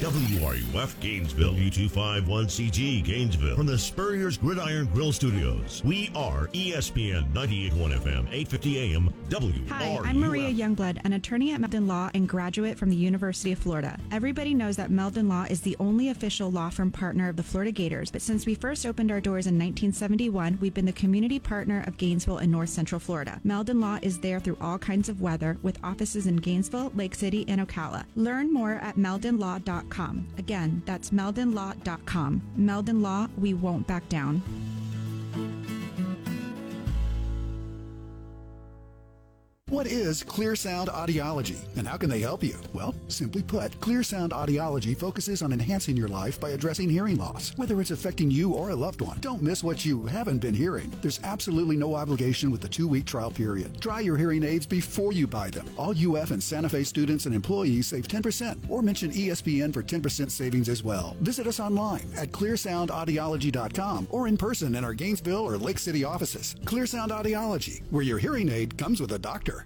WRUF Gainesville, U251CG Gainesville, from the Spurrier's Gridiron Grill Studios. We are ESPN 98.1 FM, 850 AM, WRUF. Hi, I'm Maria Youngblood, an attorney at Meldon Law and graduate from the University of Florida. Everybody knows that Meldon Law is the only official law firm partner of the Florida Gators, but since we first opened our doors in 1971, we've been the community partner of Gainesville and North Central Florida. Meldon Law is there through all kinds of weather with offices in Gainesville, Lake City, and Ocala. Learn more at meldonlaw.com. Again, that's meldonlaw.com. Meldon Law, we won't back down. What is Clear Sound Audiology and how can they help you? Well, simply put, Clear Sound Audiology focuses on enhancing your life by addressing hearing loss, whether it's affecting you or a loved one. Don't miss what you haven't been hearing. There's absolutely no obligation with the two week trial period. Try your hearing aids before you buy them. All UF and Santa Fe students and employees save 10% or mention ESPN for 10% savings as well. Visit us online at clearsoundaudiology.com or in person in our Gainesville or Lake City offices. Clear Sound Audiology, where your hearing aid comes with a doctor.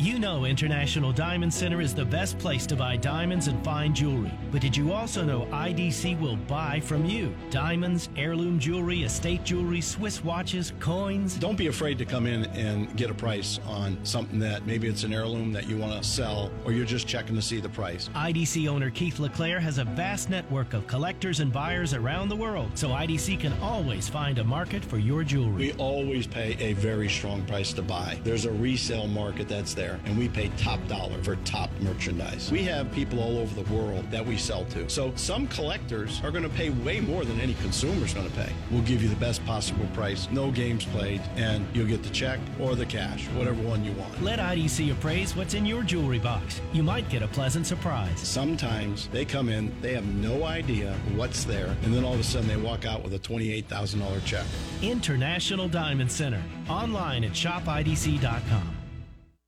You know International Diamond Center is the best place to buy diamonds and fine jewelry. But did you also know IDC will buy from you? Diamonds, heirloom jewelry, estate jewelry, Swiss watches, coins. Don't be afraid to come in and get a price on something that maybe it's an heirloom that you want to sell or you're just checking to see the price. IDC owner Keith LeClaire has a vast network of collectors and buyers around the world, so IDC can always find a market for your jewelry. We always pay a very strong price to buy. There's a resale market that's there, and we pay top dollar for top merchandise. We have people all over the world that we sell to. So some collectors are going to pay way more than any consumer's going to pay. We'll give you the best possible price, no games played, and you'll get the check or the cash, whatever one you want. Let IDC appraise what's in your jewelry box. You might get a pleasant surprise. Sometimes they come in, they have no idea what's there, and then all of a sudden they walk out with a $28,000 check. International Diamond Center. Online at shopidc.com.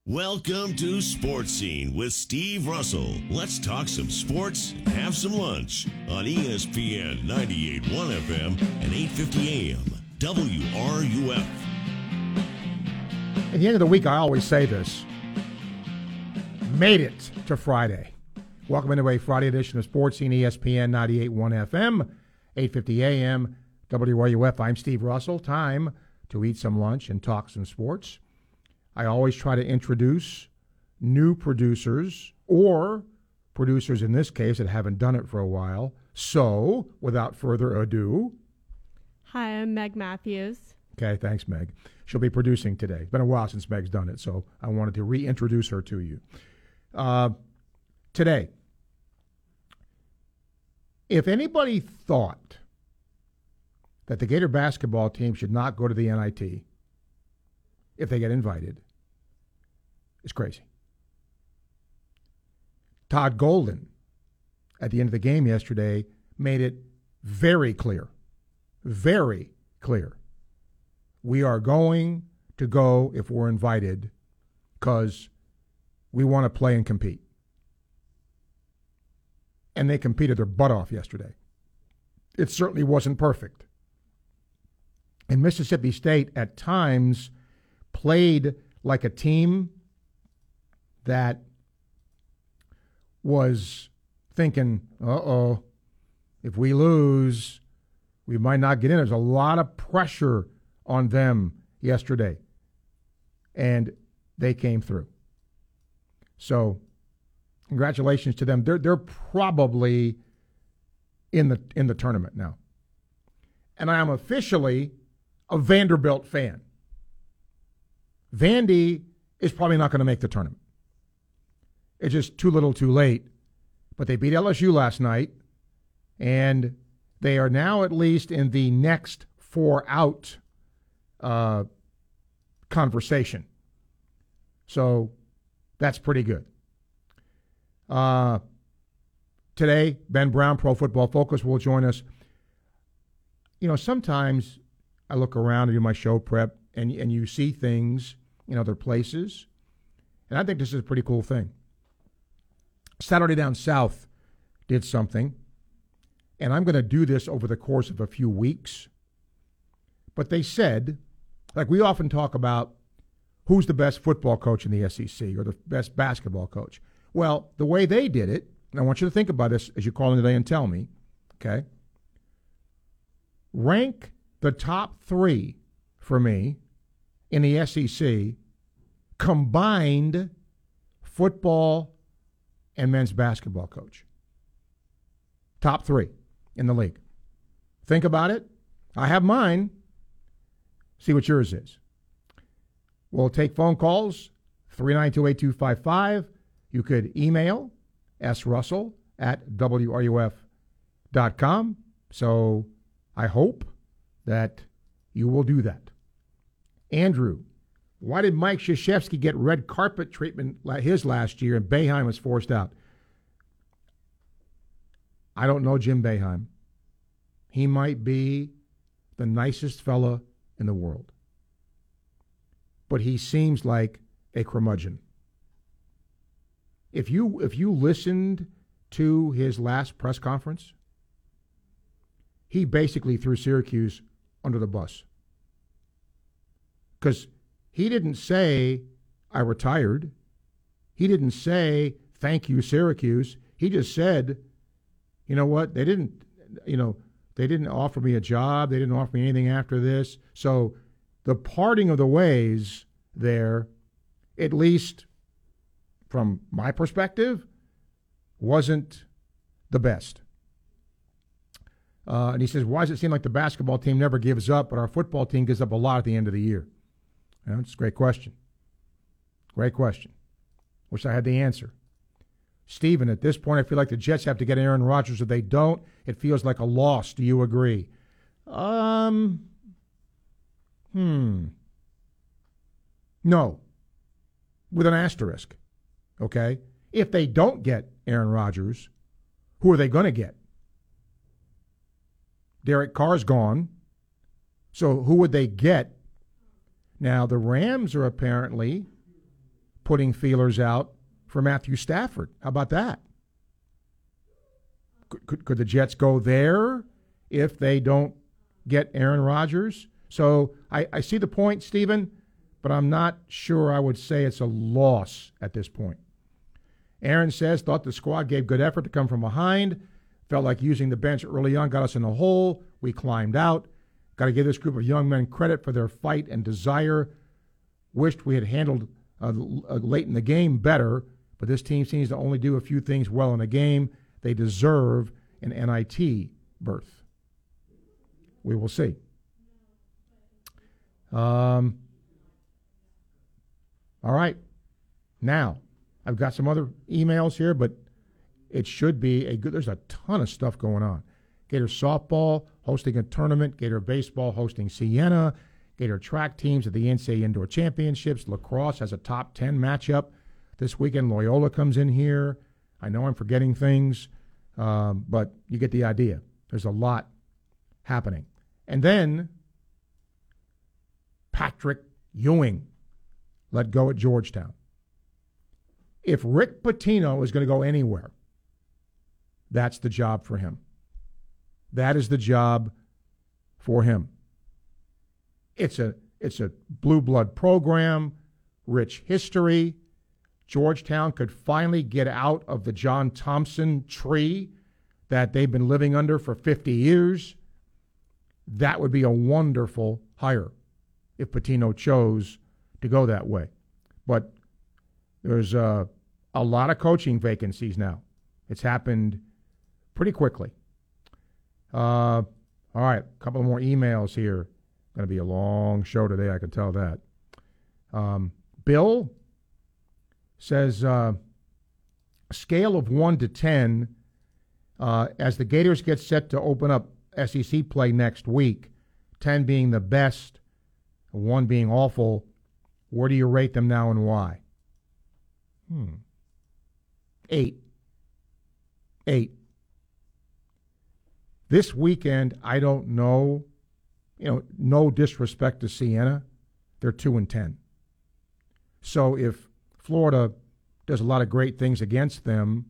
Welcome to Sports Scene with Steve Russell. Let's talk some sports, and have some lunch on ESPN 98.1 FM and 850 AM. WRUF. At the end of the week, I always say this. Made it to Friday. Welcome into a Friday edition of Sports Scene ESPN 98.1 FM, 850 AM, WRUF. I'm Steve Russell. Time to eat some lunch and talk some sports. I always try to introduce new producers or producers in this case that haven't done it for a while. So, without further ado, Hi, I'm Meg Matthews. Okay, thanks, Meg. She'll be producing today. It's been a while since Meg's done it, so I wanted to reintroduce her to you. Uh, today, if anybody thought that the Gator basketball team should not go to the NIT if they get invited, it's crazy. Todd Golden, at the end of the game yesterday, made it very clear, very clear. We are going to go if we're invited because we want to play and compete. And they competed their butt off yesterday. It certainly wasn't perfect. And Mississippi State at times played like a team that was thinking, uh oh, if we lose, we might not get in. There's a lot of pressure on them yesterday. And they came through. So, congratulations to them. They're, they're probably in the, in the tournament now. And I am officially a Vanderbilt fan. Vandy is probably not going to make the tournament. It's just too little too late. But they beat LSU last night, and they are now at least in the next four out uh, conversation. So that's pretty good. Uh, today, Ben Brown, Pro Football Focus, will join us. You know, sometimes I look around and do my show prep, and, and you see things in other places. And I think this is a pretty cool thing. Saturday Down South did something, and I'm going to do this over the course of a few weeks. But they said, like we often talk about who's the best football coach in the SEC or the best basketball coach. Well, the way they did it and I want you to think about this as you call in today and tell me, okay? Rank the top three for me in the SEC combined football and men's basketball coach. Top three in the league. Think about it. I have mine. See what yours is. We'll take phone calls 392 8255. You could email srussell at wruf.com. So I hope that you will do that. Andrew, why did Mike Krzyzewski get red carpet treatment his last year and Boeheim was forced out? I don't know Jim Boeheim. He might be the nicest fella in the world. But he seems like a curmudgeon. If you if you listened to his last press conference, he basically threw Syracuse under the bus. Because he didn't say, I retired. He didn't say, thank you, Syracuse. He just said, you know what? They didn't, you know, they didn't offer me a job. They didn't offer me anything after this. So the parting of the ways there, at least from my perspective, wasn't the best. Uh, and he says, Why does it seem like the basketball team never gives up, but our football team gives up a lot at the end of the year? You it's a great question. Great question. Wish I had the answer. Stephen, at this point, I feel like the Jets have to get Aaron Rodgers. If they don't, it feels like a loss. Do you agree? Um, hmm. No. With an asterisk. Okay? If they don't get Aaron Rodgers, who are they going to get? Derek Carr's gone. So who would they get? Now, the Rams are apparently putting feelers out for Matthew Stafford. How about that? Could, could, could the Jets go there if they don't get Aaron Rodgers? So I, I see the point, Stephen, but I'm not sure I would say it's a loss at this point. Aaron says, thought the squad gave good effort to come from behind. Felt like using the bench early on got us in the hole. We climbed out. Got to give this group of young men credit for their fight and desire. Wished we had handled uh, uh, late in the game better, but this team seems to only do a few things well in a game. They deserve an NIT berth. We will see. Um, all right. Now, I've got some other emails here, but it should be a good. There's a ton of stuff going on. Gator softball hosting a tournament. Gator baseball hosting Siena. Gator track teams at the NCAA Indoor Championships. Lacrosse has a top 10 matchup this weekend. Loyola comes in here. I know I'm forgetting things, um, but you get the idea. There's a lot happening. And then Patrick Ewing let go at Georgetown. If Rick Pitino is going to go anywhere, that's the job for him. That is the job for him. It's a it's a blue blood program, rich history. Georgetown could finally get out of the John Thompson tree that they've been living under for 50 years. That would be a wonderful hire if Pitino chose to go that way. But there's a, a lot of coaching vacancies now. It's happened pretty quickly. Uh, all right, a couple more emails here. Going to be a long show today, I can tell that. Um, Bill says uh, scale of 1 to 10 uh, as the Gators get set to open up SEC play next week, 10 being the best, 1 being awful. Where do you rate them now and why? Hmm. Eight. Eight. This weekend, I don't know. You know, no disrespect to Siena, they're two and ten. So if Florida does a lot of great things against them,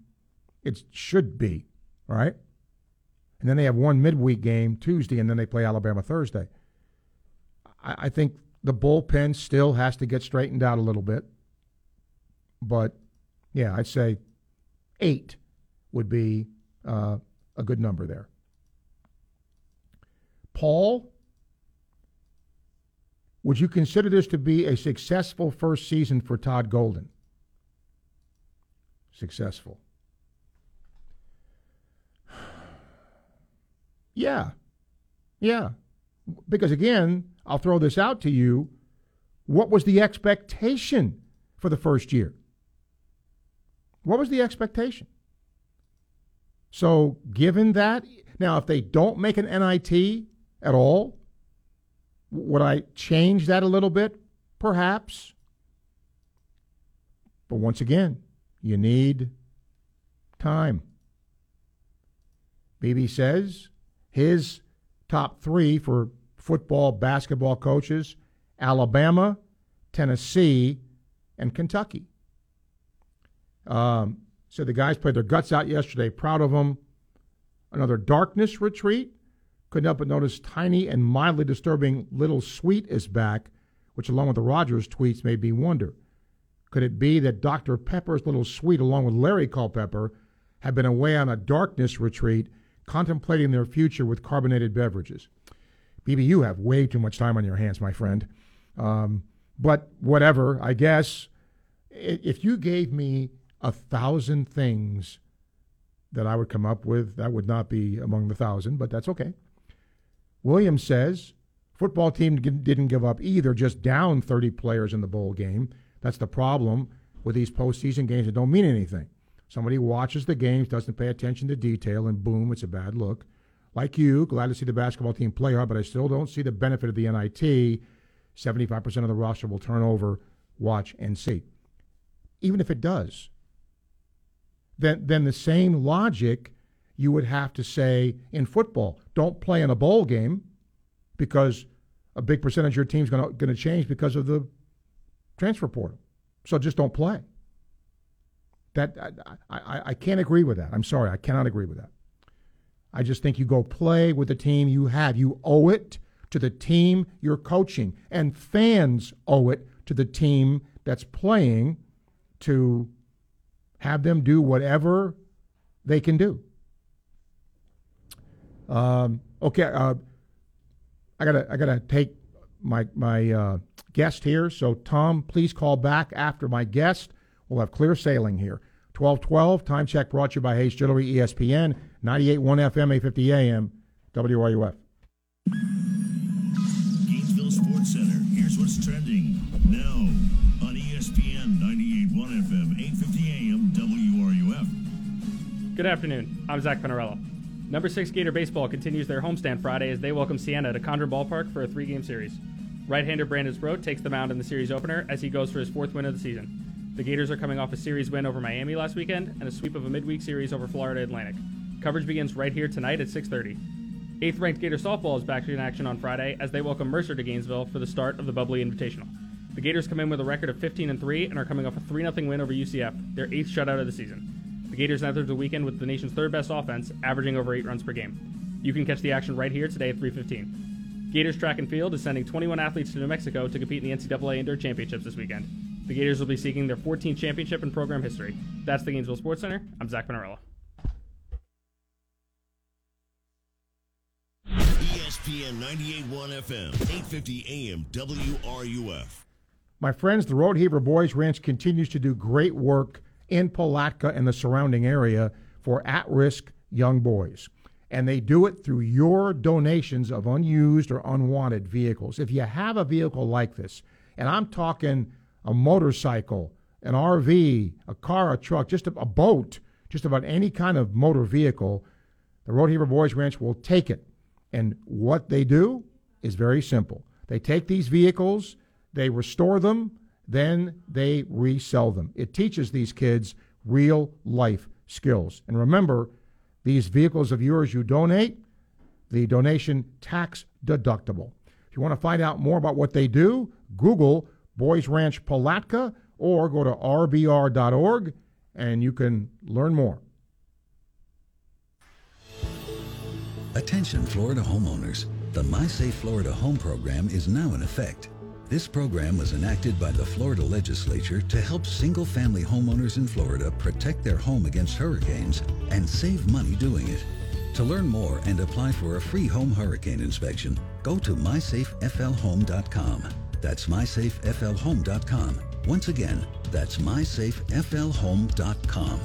it should be right. And then they have one midweek game Tuesday, and then they play Alabama Thursday. I, I think the bullpen still has to get straightened out a little bit, but yeah, I'd say eight would be uh, a good number there. Paul, would you consider this to be a successful first season for Todd Golden? Successful. Yeah. Yeah. Because again, I'll throw this out to you. What was the expectation for the first year? What was the expectation? So, given that, now if they don't make an NIT at all, would I change that a little bit? Perhaps. But once again, you need time. BB says his top three for football, basketball coaches Alabama, Tennessee, and Kentucky. Um, so the guys played their guts out yesterday. Proud of them. Another darkness retreat. Couldn't help but notice tiny and mildly disturbing Little Sweet is back, which, along with the Rodgers tweets, made me wonder. Could it be that Dr. Pepper's Little Sweet, along with Larry Culpepper, had been away on a darkness retreat, contemplating their future with carbonated beverages? BB, you have way too much time on your hands, my friend. Um, but whatever, I guess. If you gave me a thousand things that I would come up with, that would not be among the thousand, but that's okay. Williams says football team didn't give up either, just down 30 players in the bowl game. That's the problem with these postseason games that don't mean anything. Somebody watches the games, doesn't pay attention to detail, and boom, it's a bad look. Like you, glad to see the basketball team play hard, but I still don't see the benefit of the NIT. 75% of the roster will turn over, watch, and see. Even if it does, then, then the same logic you would have to say in football don't play in a bowl game because a big percentage of your team's going to change because of the transfer portal. So just don't play. That I, I, I can't agree with that. I'm sorry, I cannot agree with that. I just think you go play with the team you have. You owe it to the team you're coaching, and fans owe it to the team that's playing to have them do whatever they can do. Um, okay, uh, I gotta I gotta take my my uh, guest here. So Tom, please call back after my guest. We'll have clear sailing here. 1212, time check brought to you by Hayes Jewelry, ESPN, 98.1 FM, 850 AM, WRUF. Gainesville Sports Center, here's what's trending now on ESPN 98.1 FM, 850 AM, WRUF. Good afternoon. I'm Zach Pinarello. Number six Gator Baseball continues their homestand Friday as they welcome Siena to Condron Ballpark for a three game series. Right hander Brandon Sproat takes the mound in the series opener as he goes for his fourth win of the season. The Gators are coming off a series win over Miami last weekend and a sweep of a midweek series over Florida Atlantic. Coverage begins right here tonight at 6:30. Eighth ranked Gator softball is back in action on Friday as they welcome Mercer to Gainesville for the start of the Bubbly Invitational. The Gators come in with a record of 15 and 3 and are coming off a 3 0 win over UCF, their eighth shutout of the season. The Gators entered the weekend with the nation's third best offense, averaging over 8 runs per game. You can catch the action right here today at 3:15. Gators track and field is sending 21 athletes to New Mexico to compete in the NCAA Indoor Championships this weekend. The Gators will be seeking their 14th championship in program history. That's the Gainesville Sports Center. I'm Zach Pinarello. ESPN 98.1 FM, 850 AM, WRUF. My friends, the Rodeheaver Boys Ranch continues to do great work in Palatka and the surrounding area for at risk young boys. And they do it through your donations of unused or unwanted vehicles. If you have a vehicle like this, and I'm talking a motorcycle, an RV, a car, a truck, just a, a boat, just about any kind of motor vehicle, the Rodeheaver Boys Ranch will take it. And what they do is very simple. They take these vehicles, they restore them, then they resell them. It teaches these kids real life skills. And remember, these vehicles of yours you donate, the donation tax deductible. If you want to find out more about what they do, Google Boys Ranch Palatka or go to rbr.org and you can learn more. Attention Florida homeowners. The My Safe Florida Home program is now in effect. This program was enacted by the Florida legislature to help single family homeowners in Florida protect their home against hurricanes and save money doing it. To learn more and apply for a free home hurricane inspection, go to mysafeflhome.com. That's mysafeflhome.com. Once again, that's mysafeflhome.com.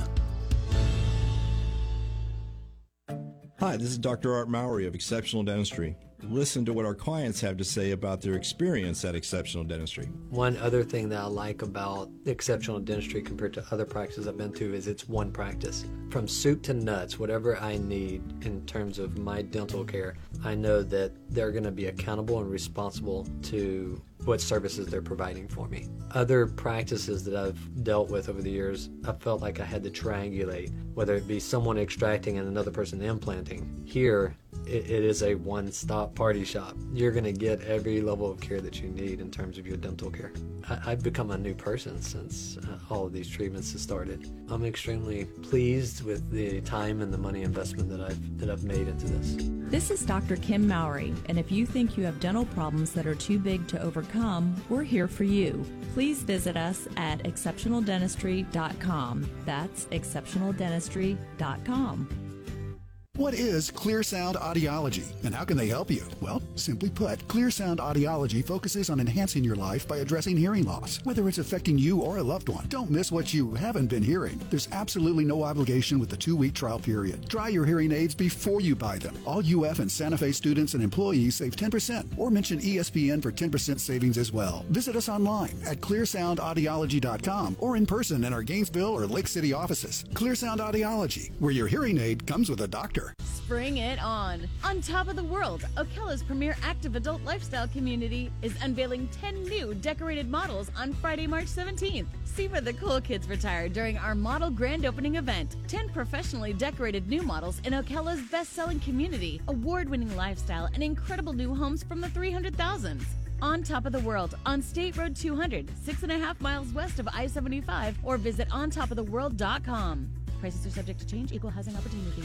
Hi, this is Dr. Art Mowry of Exceptional Dentistry. Listen to what our clients have to say about their experience at Exceptional Dentistry. One other thing that I like about Exceptional Dentistry compared to other practices I've been to is it's one practice. From soup to nuts, whatever I need in terms of my dental care, I know that they're going to be accountable and responsible to what services they're providing for me. Other practices that I've dealt with over the years, I felt like I had to triangulate, whether it be someone extracting and another person implanting. Here, it, it is a one stop party shop. You're going to get every level of care that you need in terms of your dental care. I, have become a new person since uh, all of these treatments have started. I'm extremely pleased with the time and the money investment that I've, that I've made into this. This is Dr. Kim Mowry, and if you think you have dental problems that are too big to overcome, we're here for you. Please visit us at exceptionaldentistry.com. That's exceptionaldentistry.com. What is Clear Sound Audiology and how can they help you? Well, simply put, Clear Sound Audiology focuses on enhancing your life by addressing hearing loss, whether it's affecting you or a loved one. Don't miss what you haven't been hearing. There's absolutely no obligation with the two week trial period. Try your hearing aids before you buy them. All UF and Santa Fe students and employees save 10% or mention ESPN for 10% savings as well. Visit us online at clearsoundaudiology.com or in person in our Gainesville or Lake City offices. Clear Sound Audiology, where your hearing aid comes with a doctor. Spring it on. On top of the world, Ocala's premier active adult lifestyle community is unveiling 10 new decorated models on Friday, March 17th. See where the cool kids retire during our model grand opening event. 10 professionally decorated new models in Ocala's best selling community, award winning lifestyle, and incredible new homes from the 300,000s. On Top of the World on State Road 200, six and a half miles west of I 75, or visit ontopoftheworld.com. Prices are subject to change, equal housing opportunity.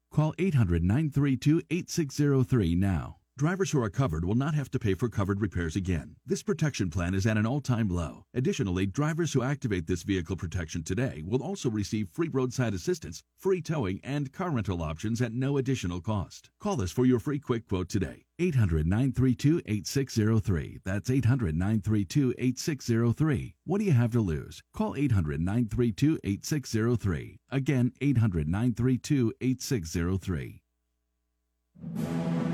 Call 800 932 8603 now. Drivers who are covered will not have to pay for covered repairs again. This protection plan is at an all time low. Additionally, drivers who activate this vehicle protection today will also receive free roadside assistance, free towing, and car rental options at no additional cost. Call us for your free quick quote today. 800 932 8603. That's 800 932 8603. What do you have to lose? Call 800 932 8603. Again, 800 932 8603.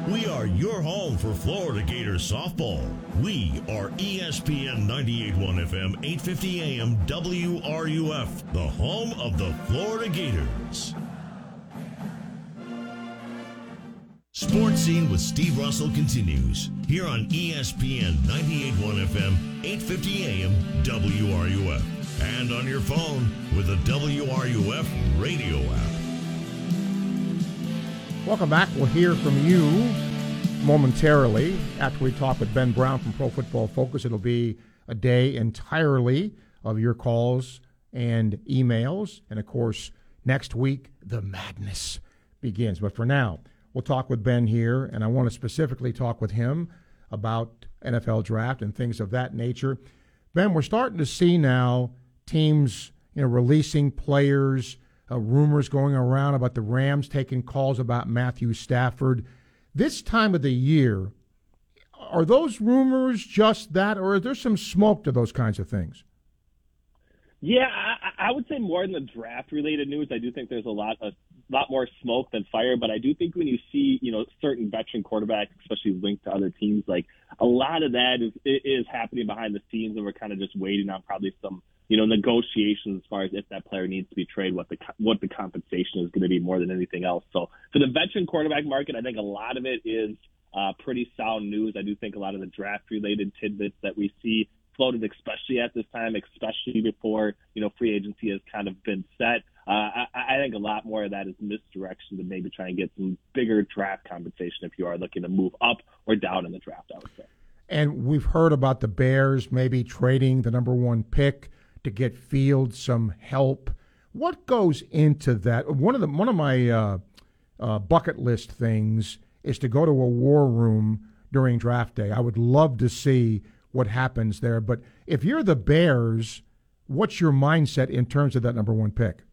We are your home for Florida Gators softball. We are ESPN 98.1 FM, 850 AM, WRUF, the home of the Florida Gators. Sports Scene with Steve Russell continues here on ESPN 98.1 FM, 850 AM, WRUF, and on your phone with the WRUF radio app. Welcome back. We'll hear from you momentarily after we talk with Ben Brown from Pro Football Focus. It'll be a day entirely of your calls and emails. And of course, next week, the madness begins. But for now, we'll talk with Ben here, and I want to specifically talk with him about NFL draft and things of that nature. Ben, we're starting to see now teams, you know, releasing players uh, rumors going around about the Rams taking calls about Matthew Stafford. This time of the year, are those rumors just that, or is there some smoke to those kinds of things? Yeah, I, I would say more in the draft related news. I do think there's a lot a lot more smoke than fire, but I do think when you see you know certain veteran quarterbacks, especially linked to other teams, like a lot of that is is happening behind the scenes, and we're kind of just waiting on probably some you know, negotiations as far as if that player needs to be traded, what the what the compensation is going to be more than anything else. So for the veteran quarterback market, I think a lot of it is uh, pretty sound news. I do think a lot of the draft related tidbits that we see floated, especially at this time, especially before you know free agency has kind of been set. Uh, I, I think a lot more of that is misdirection to maybe try and get some bigger draft compensation if you are looking to move up or down in the draft. I would say. And we've heard about the Bears maybe trading the number one pick to get Fields some help. What goes into that? One of the one of my uh, uh, bucket list things is to go to a war room during draft day. I would love to see what happens there. But if you're the Bears, what's your mindset in terms of that number one pick?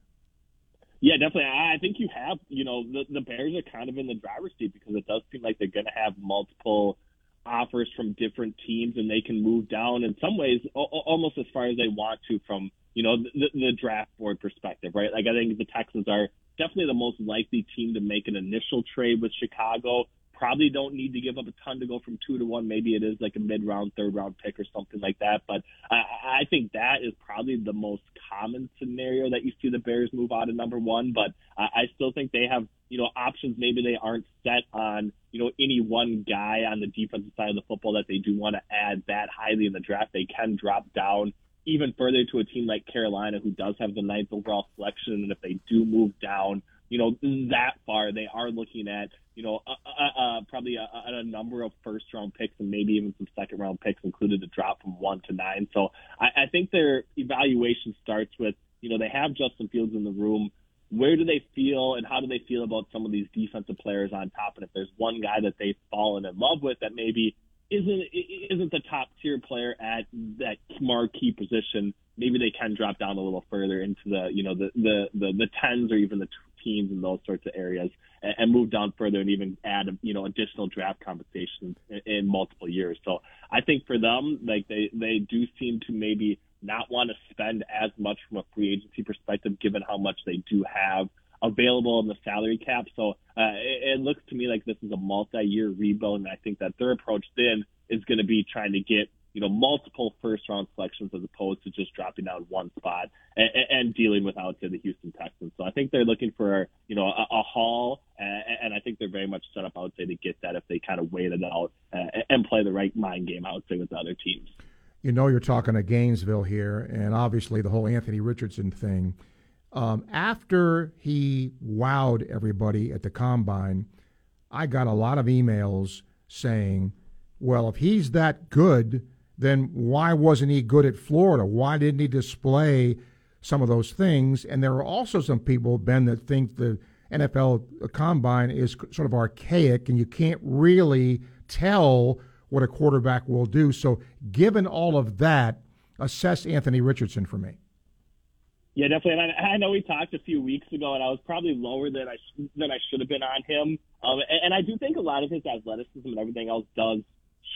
Yeah, definitely. I think you have, you know, the, the Bears are kind of in the driver's seat because it does seem like they're going to have multiple offers from different teams and they can move down in some ways almost as far as they want to from, you know, the, the draft board perspective, right? Like I think the Texans are definitely the most likely team to make an initial trade with Chicago probably don't need to give up a ton to go from two to one. Maybe it is like a mid round, third round pick or something like that. But I, I think that is probably the most common scenario that you see the Bears move out of number one. But I, I still think they have, you know, options. Maybe they aren't set on, you know, any one guy on the defensive side of the football that they do want to add that highly in the draft. They can drop down even further to a team like Carolina, who does have the ninth overall selection. And if they do move down, you know, that far, they are looking at, you know, uh, uh, uh, uh probably a, a, number of first round picks and maybe even some second round picks included to drop from one to nine. So I, I think their evaluation starts with, you know, they have Justin Fields in the room. Where do they feel and how do they feel about some of these defensive players on top? And if there's one guy that they've fallen in love with that maybe isn't isn't the top tier player at that marquee position, maybe they can drop down a little further into the you know the the the, the tens or even the teams in those sorts of areas and, and move down further and even add you know additional draft compensation in, in multiple years. So I think for them, like they they do seem to maybe not want to spend as much from a free agency perspective, given how much they do have available in the salary cap. So uh, it, it looks to me like this is a multi-year rebuild, and I think that their approach then is going to be trying to get you know, multiple first round selections as opposed to just dropping down one spot and, and dealing with, would say, the Houston Texans. So I think they're looking for, you know, a, a haul, and, and I think they're very much set up, I would say, to get that if they kind of wait it out and play the right mind game, I would say, with the other teams. You know, you're talking to Gainesville here, and obviously the whole Anthony Richardson thing. Um, after he wowed everybody at the combine, I got a lot of emails saying, well, if he's that good, then why wasn't he good at Florida? Why didn't he display some of those things? And there are also some people, Ben, that think the NFL combine is sort of archaic and you can't really tell what a quarterback will do. So, given all of that, assess Anthony Richardson for me. Yeah, definitely. And I, I know we talked a few weeks ago, and I was probably lower than I than I should have been on him. Um, and, and I do think a lot of his athleticism and everything else does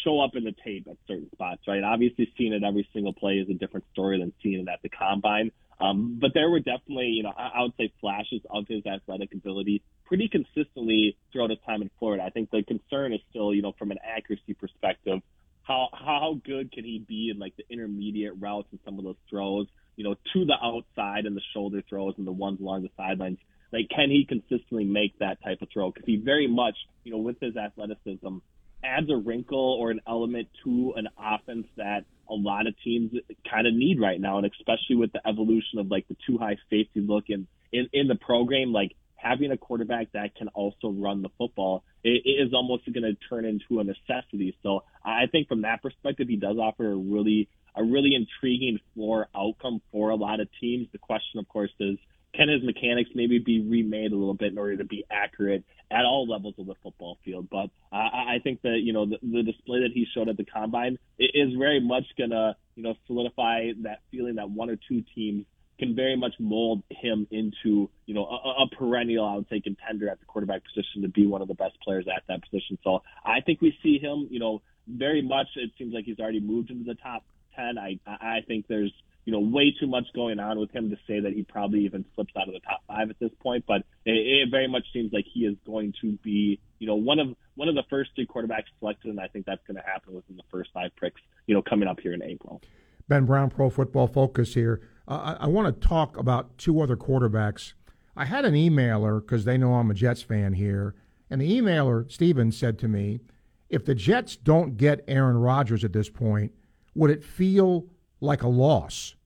show up in the tape at certain spots, right? Obviously, seeing it every single play is a different story than seeing it at the combine. Um, but there were definitely, you know, I, I would say flashes of his athletic ability pretty consistently throughout his time in Florida. I think the concern is still, you know, from an accuracy perspective, how how good can he be in like the intermediate routes and some of those throws, you know, to the outside and the shoulder throws and the ones along the sidelines. Like, can he consistently make that type of throw? Because he very much, you know, with his athleticism, adds a wrinkle or an element to an offense that a lot of teams kind of need right now, and especially with the evolution of like the two high safety look in in, in the program, like having a quarterback that can also run the football it, it is almost going to turn into a necessity. So I think from that perspective, he does offer a really a really intriguing floor outcome for a lot of teams. The question, of course, is can his mechanics maybe be remade a little bit in order to be accurate at all levels of the football field? But I, I think that you know the, the display that he showed at the combine is very much gonna you know solidify that feeling that one or two teams can very much mold him into you know a, a perennial I would say contender at the quarterback position to be one of the best players at that position. So I think we see him you know very much. It seems like he's already moved into the top ten. I I think there's you know, way too much going on with him to say that he probably even slips out of the top five at this point. But it, it very much seems like he is going to be, you know, one of one of the first three quarterbacks selected, and I think that's going to happen within the first five picks, you know, coming up here in April. Ben Brown, Pro Football Focus here. Uh, I, I want to talk about two other quarterbacks. I had an emailer because they know I'm a Jets fan here, and the emailer Steven said to me, if the Jets don't get Aaron Rodgers at this point, would it feel like a loss?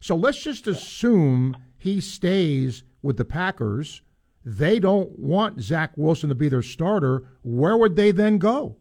So let's just assume he stays with the Packers. They don't want Zach Wilson to be their starter. Where would they then go?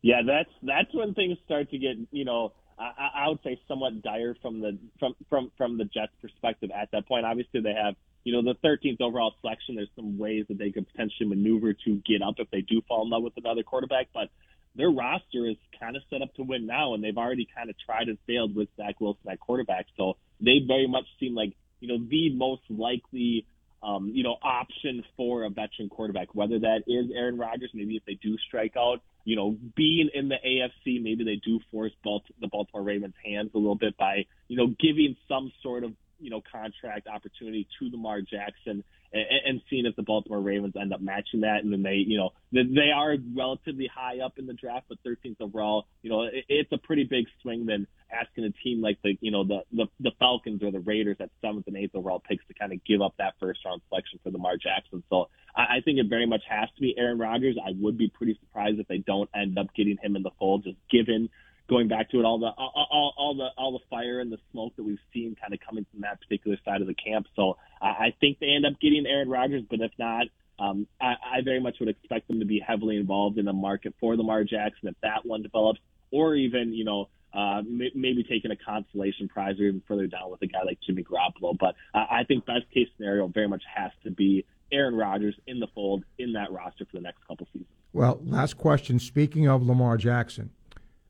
Yeah, that's that's when things start to get you know I, I would say somewhat dire from the from from from the Jets' perspective at that point. Obviously, they have you know the 13th overall selection. There's some ways that they could potentially maneuver to get up if they do fall in love with another quarterback, but their roster is kind of set up to win now, and they've already kind of tried and failed with Zach Wilson at quarterback. So they very much seem like you know the most likely um, you know, option for a veteran quarterback, whether that is Aaron Rodgers, maybe if they do strike out, you know, being in the AFC, maybe they do force Balt- the Baltimore Ravens' hands a little bit by, you know, giving some sort of, you know, contract opportunity to Lamar Jackson and, and seeing if the Baltimore Ravens end up matching that. And then they, you know, they are relatively high up in the draft, but 13th overall, you know, it, it's a pretty big swing than asking a team like the, you know, the, the, the Falcons or the Raiders at seventh and eighth overall picks to kind of give up that first round selection for Lamar Jackson. So I, I think it very much has to be Aaron Rodgers. I would be pretty surprised if they don't end up getting him in the fold, just given going back to it, all the all, all, all the all the fire and the smoke that we've seen kind of coming from that particular side of the camp. So I, I think they end up getting Aaron Rodgers, but if not, um, I, I very much would expect them to be heavily involved in the market for Lamar Jackson if that one develops, or even you know uh, maybe taking a consolation prize or even further down with a guy like Jimmy Garoppolo. But uh, I think best case scenario very much has to be Aaron Rodgers in the fold in that roster for the next couple seasons. Well, last question. Speaking of Lamar Jackson,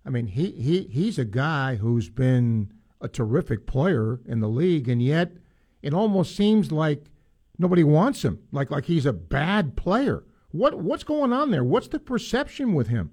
I mean, he, he he's a guy who's been a terrific player in the league, and yet it almost seems like nobody wants him. Like like he's a bad player. What what's going on there? What's the perception with him?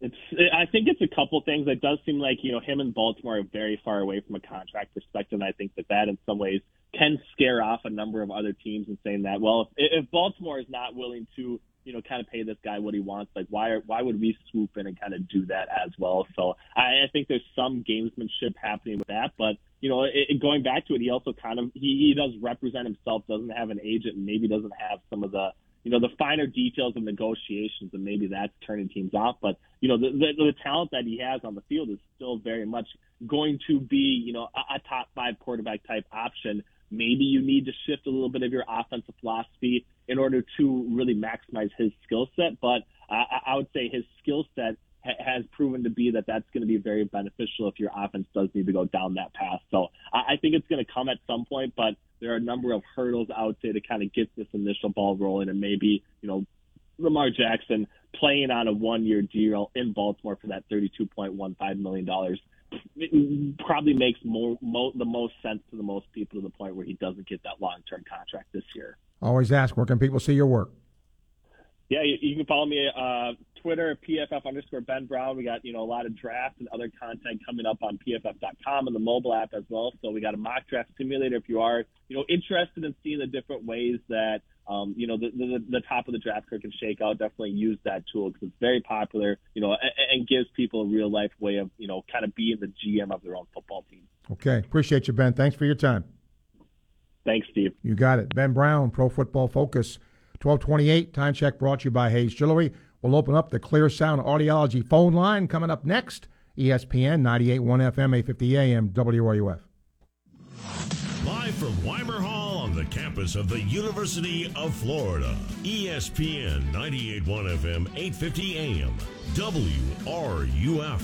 It's. I think it's a couple things. It does seem like you know him and Baltimore are very far away from a contract perspective, and I think that that in some ways can scare off a number of other teams and saying that well, if, if Baltimore is not willing to you know, kind of pay this guy what he wants. Like, why why would we swoop in and kind of do that as well? So I, I think there's some gamesmanship happening with that. But you know, it, it, going back to it, he also kind of he, he does represent himself. Doesn't have an agent, and maybe doesn't have some of the you know the finer details of negotiations, and maybe that's turning teams off. But you know, the, the the talent that he has on the field is still very much going to be you know a, a top five quarterback type option. Maybe you need to shift a little bit of your offensive philosophy in order to really maximize his skill set. But I, I would say his skill set ha- has proven to be that that's going to be very beneficial if your offense does need to go down that path. So I, I think it's going to come at some point, but there are a number of hurdles I would say to kind of get this initial ball rolling, and maybe you know Lamar Jackson playing on a one-year deal in Baltimore for that $32.15 million probably makes more, mo- the most sense to the most people to the point where he doesn't get that long-term contract this year. Always ask, where can people see your work? Yeah, you, you can follow me uh, Twitter PFF underscore Ben Brown. We got you know a lot of drafts and other content coming up on PFF.com and the mobile app as well. So we got a mock draft simulator if you are you know interested in seeing the different ways that um, you know the, the the top of the draft card can shake out. Definitely use that tool because it's very popular. You know, and, and gives people a real life way of you know kind of being the GM of their own football team. Okay, appreciate you, Ben. Thanks for your time. Thanks, Steve. You got it. Ben Brown, Pro Football Focus, 1228. Time check brought to you by Hayes Jewelry. We'll open up the Clear Sound Audiology phone line coming up next. ESPN 98.1 FM, 850 AM, WRUF. Live from Weimer Hall on the campus of the University of Florida. ESPN 98.1 FM, 850 AM, WRUF.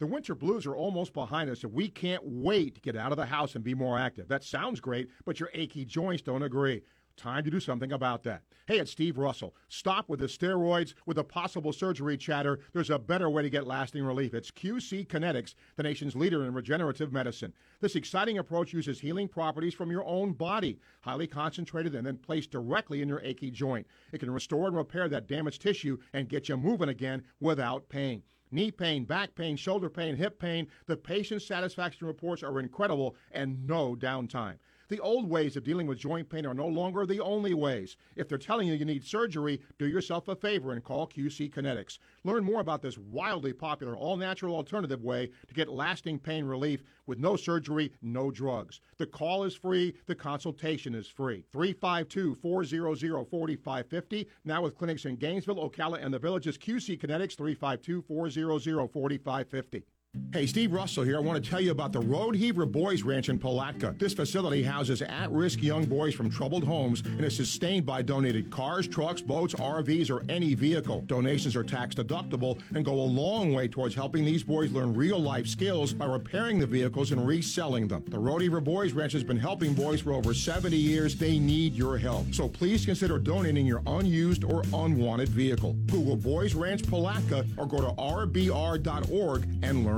The winter blues are almost behind us, and we can't wait to get out of the house and be more active. That sounds great, but your achy joints don't agree. Time to do something about that. Hey, it's Steve Russell. Stop with the steroids, with the possible surgery chatter. There's a better way to get lasting relief. It's QC Kinetics, the nation's leader in regenerative medicine. This exciting approach uses healing properties from your own body, highly concentrated and then placed directly in your achy joint. It can restore and repair that damaged tissue and get you moving again without pain knee pain, back pain, shoulder pain, hip pain. The patient satisfaction reports are incredible and no downtime. The old ways of dealing with joint pain are no longer the only ways. If they're telling you you need surgery, do yourself a favor and call QC Kinetics. Learn more about this wildly popular all natural alternative way to get lasting pain relief with no surgery, no drugs. The call is free, the consultation is free. 352 400 4550. Now with clinics in Gainesville, Ocala, and the villages, QC Kinetics 352 400 4550. Hey, Steve Russell here. I want to tell you about the Road Rodeheaver Boys Ranch in Palatka. This facility houses at risk young boys from troubled homes and is sustained by donated cars, trucks, boats, RVs, or any vehicle. Donations are tax deductible and go a long way towards helping these boys learn real life skills by repairing the vehicles and reselling them. The Road Rodeheaver Boys Ranch has been helping boys for over 70 years. They need your help. So please consider donating your unused or unwanted vehicle. Google Boys Ranch Palatka or go to rbr.org and learn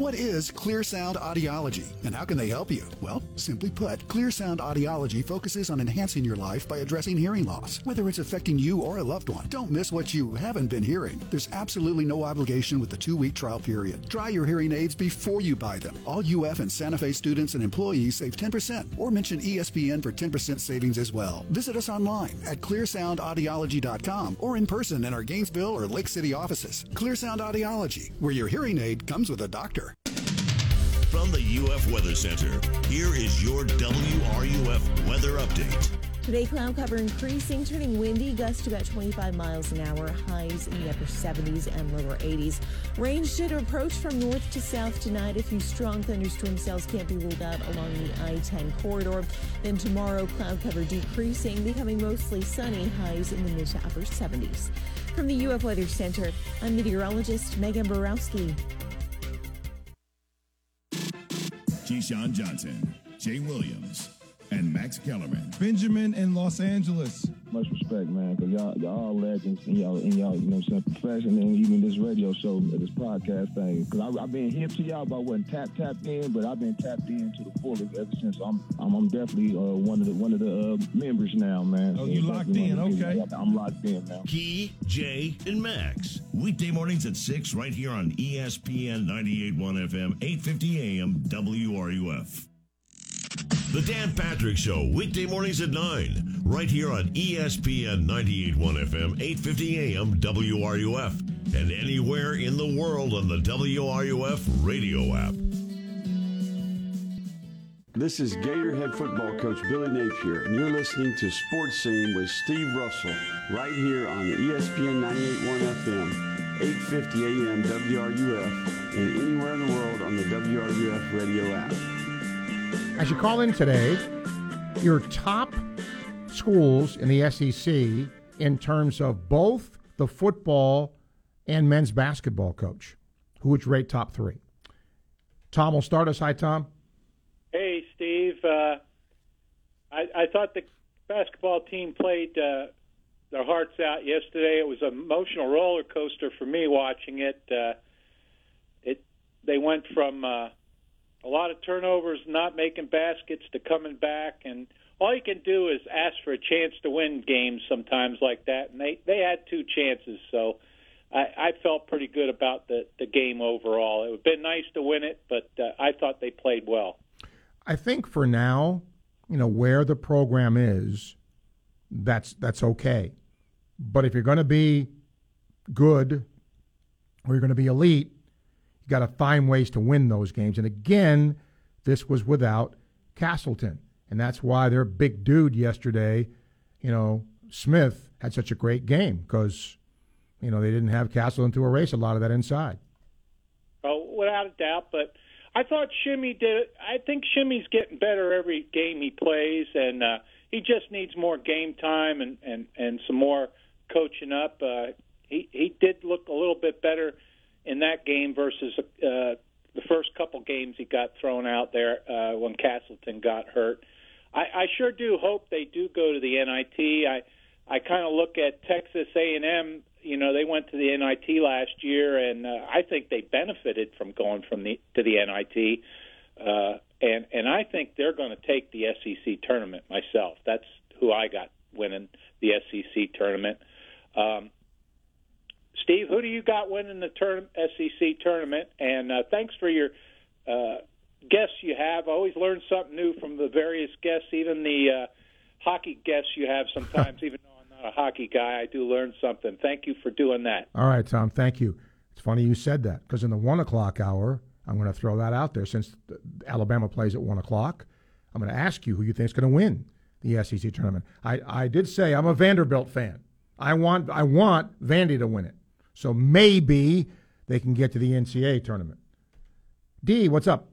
What is Clear Sound Audiology and how can they help you? Well, simply put, Clear Sound Audiology focuses on enhancing your life by addressing hearing loss. Whether it's affecting you or a loved one, don't miss what you haven't been hearing. There's absolutely no obligation with the two week trial period. Try your hearing aids before you buy them. All UF and Santa Fe students and employees save 10% or mention ESPN for 10% savings as well. Visit us online at clearsoundaudiology.com or in person in our Gainesville or Lake City offices. Clear Sound Audiology, where your hearing aid comes with a doctor. From the UF Weather Center, here is your WRUF weather update. Today, cloud cover increasing, turning windy, gusts to about 25 miles an hour, highs in the upper 70s and lower 80s. Rain should approach from north to south tonight. A few strong thunderstorm cells can't be ruled out along the I 10 corridor. Then tomorrow, cloud cover decreasing, becoming mostly sunny, highs in the mid to upper 70s. From the UF Weather Center, I'm meteorologist Megan Borowski. Keyshawn Johnson, Jay Williams, and Max Kellerman. Benjamin in Los Angeles. Much respect, man, because y'all, y'all all legends in y'all, in y'all, you know what I'm saying, profession and even this radio show, this podcast thing. Because I've been hip to y'all, but I wasn't tap tapped in, but I've been tapped in to the fullest ever since. I'm, I'm, I'm definitely uh, one of the one of the uh, members now, man. Oh, so you locked in, okay. I'm locked in now. Key, Jay, and Max. Weekday mornings at 6 right here on ESPN 98.1 FM, 850 AM, WRUF. The Dan Patrick Show, weekday mornings at 9, right here on ESPN 98.1 FM, 850 AM, WRUF, and anywhere in the world on the WRUF radio app. This is Gator head football coach Billy Napier, and you're listening to Sports Scene with Steve Russell, right here on ESPN 98.1 FM, 850 AM, WRUF, and anywhere in the world on the WRUF radio app. As you call in today, your top schools in the SEC in terms of both the football and men's basketball coach. Who would you rate top three? Tom will start us. Hi, Tom. Hey, Steve. Uh, I, I thought the basketball team played uh, their hearts out yesterday. It was an emotional roller coaster for me watching it. Uh, it they went from uh, a lot of turnovers, not making baskets, to coming back, and all you can do is ask for a chance to win games sometimes like that. And they they had two chances, so I, I felt pretty good about the the game overall. It would have been nice to win it, but uh, I thought they played well. I think for now, you know where the program is, that's that's okay. But if you're going to be good or you're going to be elite, got to find ways to win those games. And again, this was without Castleton. And that's why their big dude yesterday, you know, Smith, had such a great game because, you know, they didn't have Castleton to erase a lot of that inside. Oh, without a doubt. But I thought Shimmy did. I think Shimmy's getting better every game he plays, and uh, he just needs more game time and and and some more coaching up. Uh, he he did look a little bit better in that game versus uh, the first couple games he got thrown out there uh, when Castleton got hurt. I, I sure do hope they do go to the NIT. I I kind of look at Texas A&M. You know, they went to the NIT last year, and uh, I think they benefited from going from the to the NIT. Uh, and and I think they're going to take the SEC tournament myself. That's who I got winning the SEC tournament. Um, Steve, who do you got winning the term, SEC tournament? And uh, thanks for your uh, guests you have. I always learn something new from the various guests, even the uh, hockey guests you have sometimes. even though I'm not a hockey guy, I do learn something. Thank you for doing that. All right, Tom. Thank you. It's funny you said that because in the one o'clock hour, I'm going to throw that out there since Alabama plays at one o'clock. I'm going to ask you who you think is going to win the SEC tournament. I, I did say I'm a Vanderbilt fan. I want I want Vandy to win it. So maybe they can get to the NCAA tournament. D, what's up?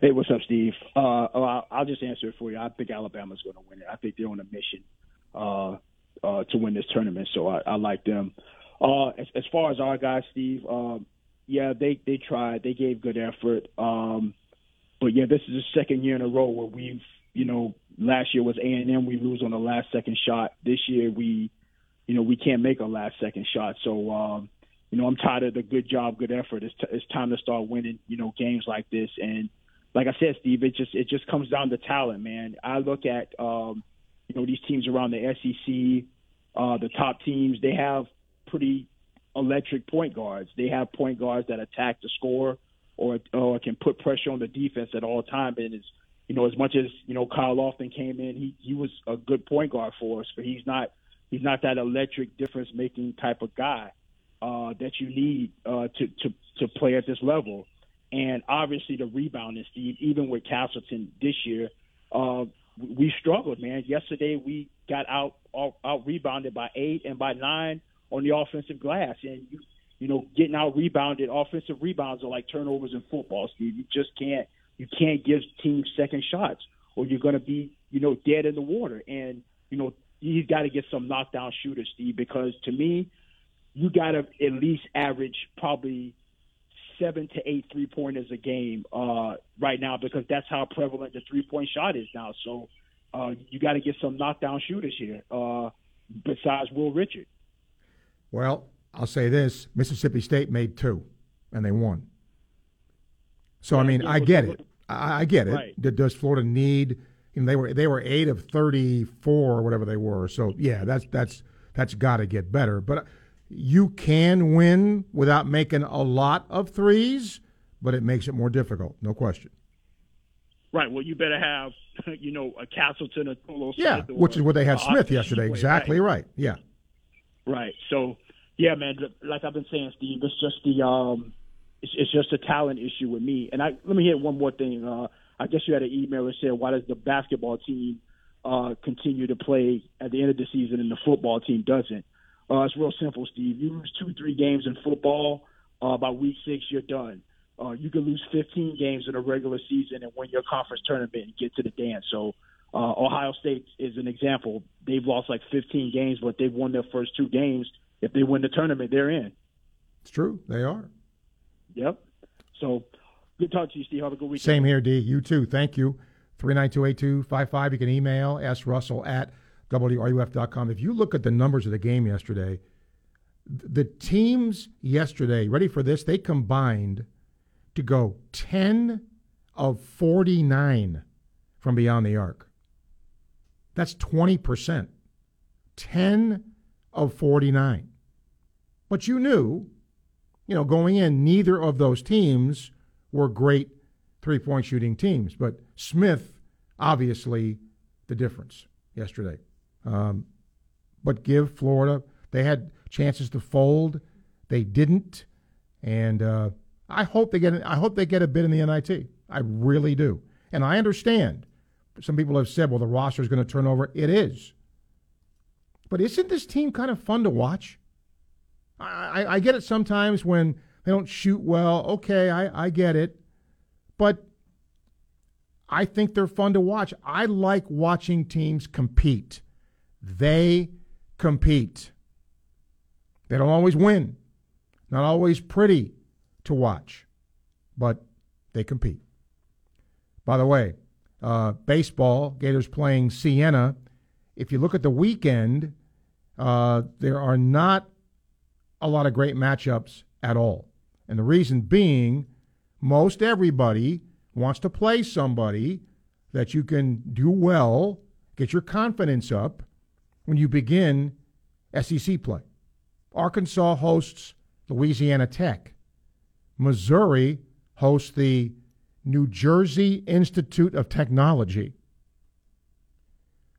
Hey, what's up, Steve? Uh, I'll, I'll just answer it for you. I think Alabama's going to win it. I think they're on a mission uh, uh, to win this tournament, so I, I like them. Uh, as, as far as our guys, Steve, um, yeah, they they tried. They gave good effort. Um, but yeah, this is the second year in a row where we've, you know, last year was A and M. We lose on the last second shot. This year we you know, we can't make a last second shot. So, um, you know, I'm tired of the good job, good effort. It's, t- it's time to start winning, you know, games like this. And like I said, Steve, it just it just comes down to talent, man. I look at um, you know these teams around the SEC, uh, the top teams. They have pretty electric point guards. They have point guards that attack the score or or can put pressure on the defense at all times. And it's you know as much as you know Kyle Lofton came in, he he was a good point guard for us, but he's not he's not that electric difference making type of guy uh, that you need uh, to to to play at this level. And obviously the rebounding, Steve, even with Castleton this year, uh, we struggled, man. Yesterday we got out out, rebounded by eight and by nine on the offensive glass, and you you know getting out rebounded offensive rebounds are like turnovers in football, Steve. You just can't you can't give teams second shots, or you're going to be you know dead in the water. And you know he's got to get some knockdown shooters, Steve, because to me, you got to at least average probably seven to eight three pointers a game uh, right now because that's how prevalent the three point shot is now. So uh, you got to get some knockdown shooters here uh, besides Will Richard. Well, I'll say this Mississippi State made two, and they won. So, I mean, I get it. I, I get it. Right. Does Florida need they were they were eight of thirty four or whatever they were. So yeah, that's that's that's got to get better. But you can win without making a lot of threes, but it makes it more difficult, no question. Right. Well, you better have you know a Castleton, a Tulo Yeah, which is what they had Smith yesterday. Exactly right. right. Yeah. Right. So yeah, man. Like I've been saying, Steve, it's just the um, it's, it's just a talent issue with me. And I let me hit one more thing. Uh, I guess you had an email that said, why does the basketball team uh, continue to play at the end of the season and the football team doesn't? Uh, it's real simple, Steve. You lose two, three games in football, uh, by week six, you're done. Uh, you can lose 15 games in a regular season and win your conference tournament and get to the dance. So, uh, Ohio State is an example. They've lost like 15 games, but they've won their first two games. If they win the tournament, they're in. It's true. They are. Yep. So Good talk to you, Steve. Have a good weekend. Same here, D. You too. Thank you. 3928255. You can email S. Russell at WRUF.com. If you look at the numbers of the game yesterday, the teams yesterday, ready for this? They combined to go 10 of 49 from beyond the arc. That's 20%. 10 of 49. But you knew, you know, going in, neither of those teams were great three point shooting teams. But Smith, obviously, the difference yesterday. Um, but give Florida, they had chances to fold. They didn't. And uh, I hope they get I hope they get a bid in the NIT. I really do. And I understand. Some people have said, well, the roster is going to turn over. It is. But isn't this team kind of fun to watch? I, I, I get it sometimes when they don't shoot well. Okay, I, I get it. But I think they're fun to watch. I like watching teams compete. They compete. They don't always win, not always pretty to watch, but they compete. By the way, uh, baseball, Gators playing Siena. If you look at the weekend, uh, there are not a lot of great matchups at all. And the reason being, most everybody wants to play somebody that you can do well, get your confidence up when you begin SEC play. Arkansas hosts Louisiana Tech. Missouri hosts the New Jersey Institute of Technology.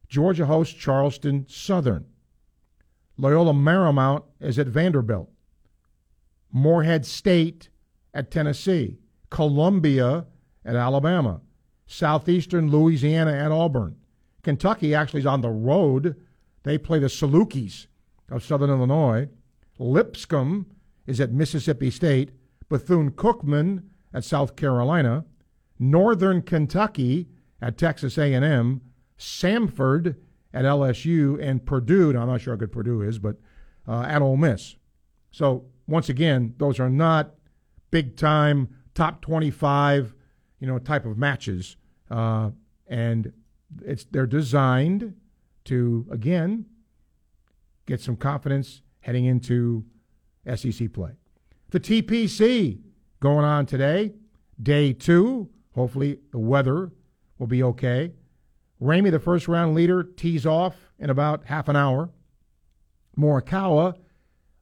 Georgia hosts Charleston Southern. Loyola Marymount is at Vanderbilt. Morehead State at Tennessee. Columbia at Alabama. Southeastern Louisiana at Auburn. Kentucky actually is on the road. They play the Salukis of Southern Illinois. Lipscomb is at Mississippi State. Bethune Cookman at South Carolina. Northern Kentucky at Texas A&M. Samford at LSU and Purdue. Now, I'm not sure how good Purdue is, but uh, at Ole Miss. So once again, those are not big time top 25, you know, type of matches, uh, and it's they're designed to again get some confidence heading into SEC play. The TPC going on today, day two. Hopefully the weather will be okay. Ramey, the first round leader, tees off in about half an hour. Morikawa,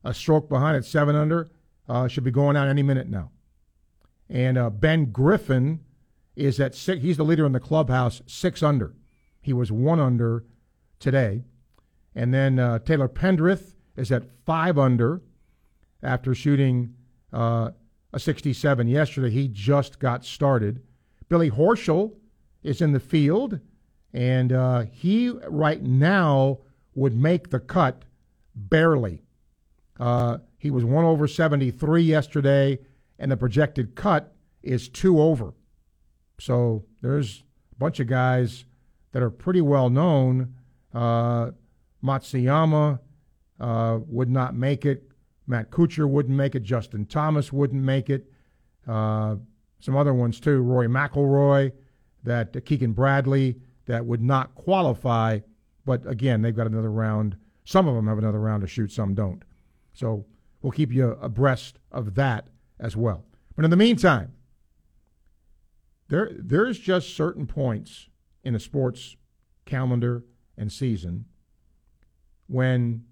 a stroke behind at seven under, uh, should be going out any minute now. And uh, Ben Griffin is at six. He's the leader in the clubhouse, six under. He was one under today. And then uh, Taylor Pendrith is at five under after shooting uh, a 67 yesterday. He just got started. Billy Horschel is in the field and uh, he right now would make the cut barely. Uh, he was one over 73 yesterday, and the projected cut is two over. So there's a bunch of guys that are pretty well known. Uh, Matsuyama uh, would not make it. Matt Kuchar wouldn't make it. Justin Thomas wouldn't make it. Uh, some other ones too. Rory McIlroy, that uh, Keegan Bradley that would not qualify. But again, they've got another round. Some of them have another round to shoot, some don't. So we'll keep you abreast of that as well. But in the meantime, there there's just certain points in a sports calendar and season when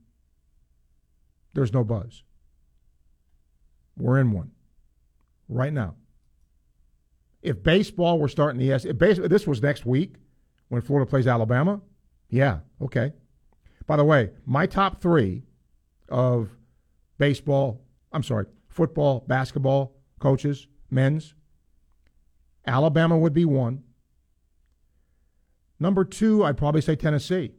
there's no buzz. We're in one right now. If baseball were starting the S, if this was next week, when Florida plays Alabama? Yeah, okay. By the way, my top three of baseball, I'm sorry, football, basketball coaches, men's, Alabama would be one. Number two, I'd probably say Tennessee,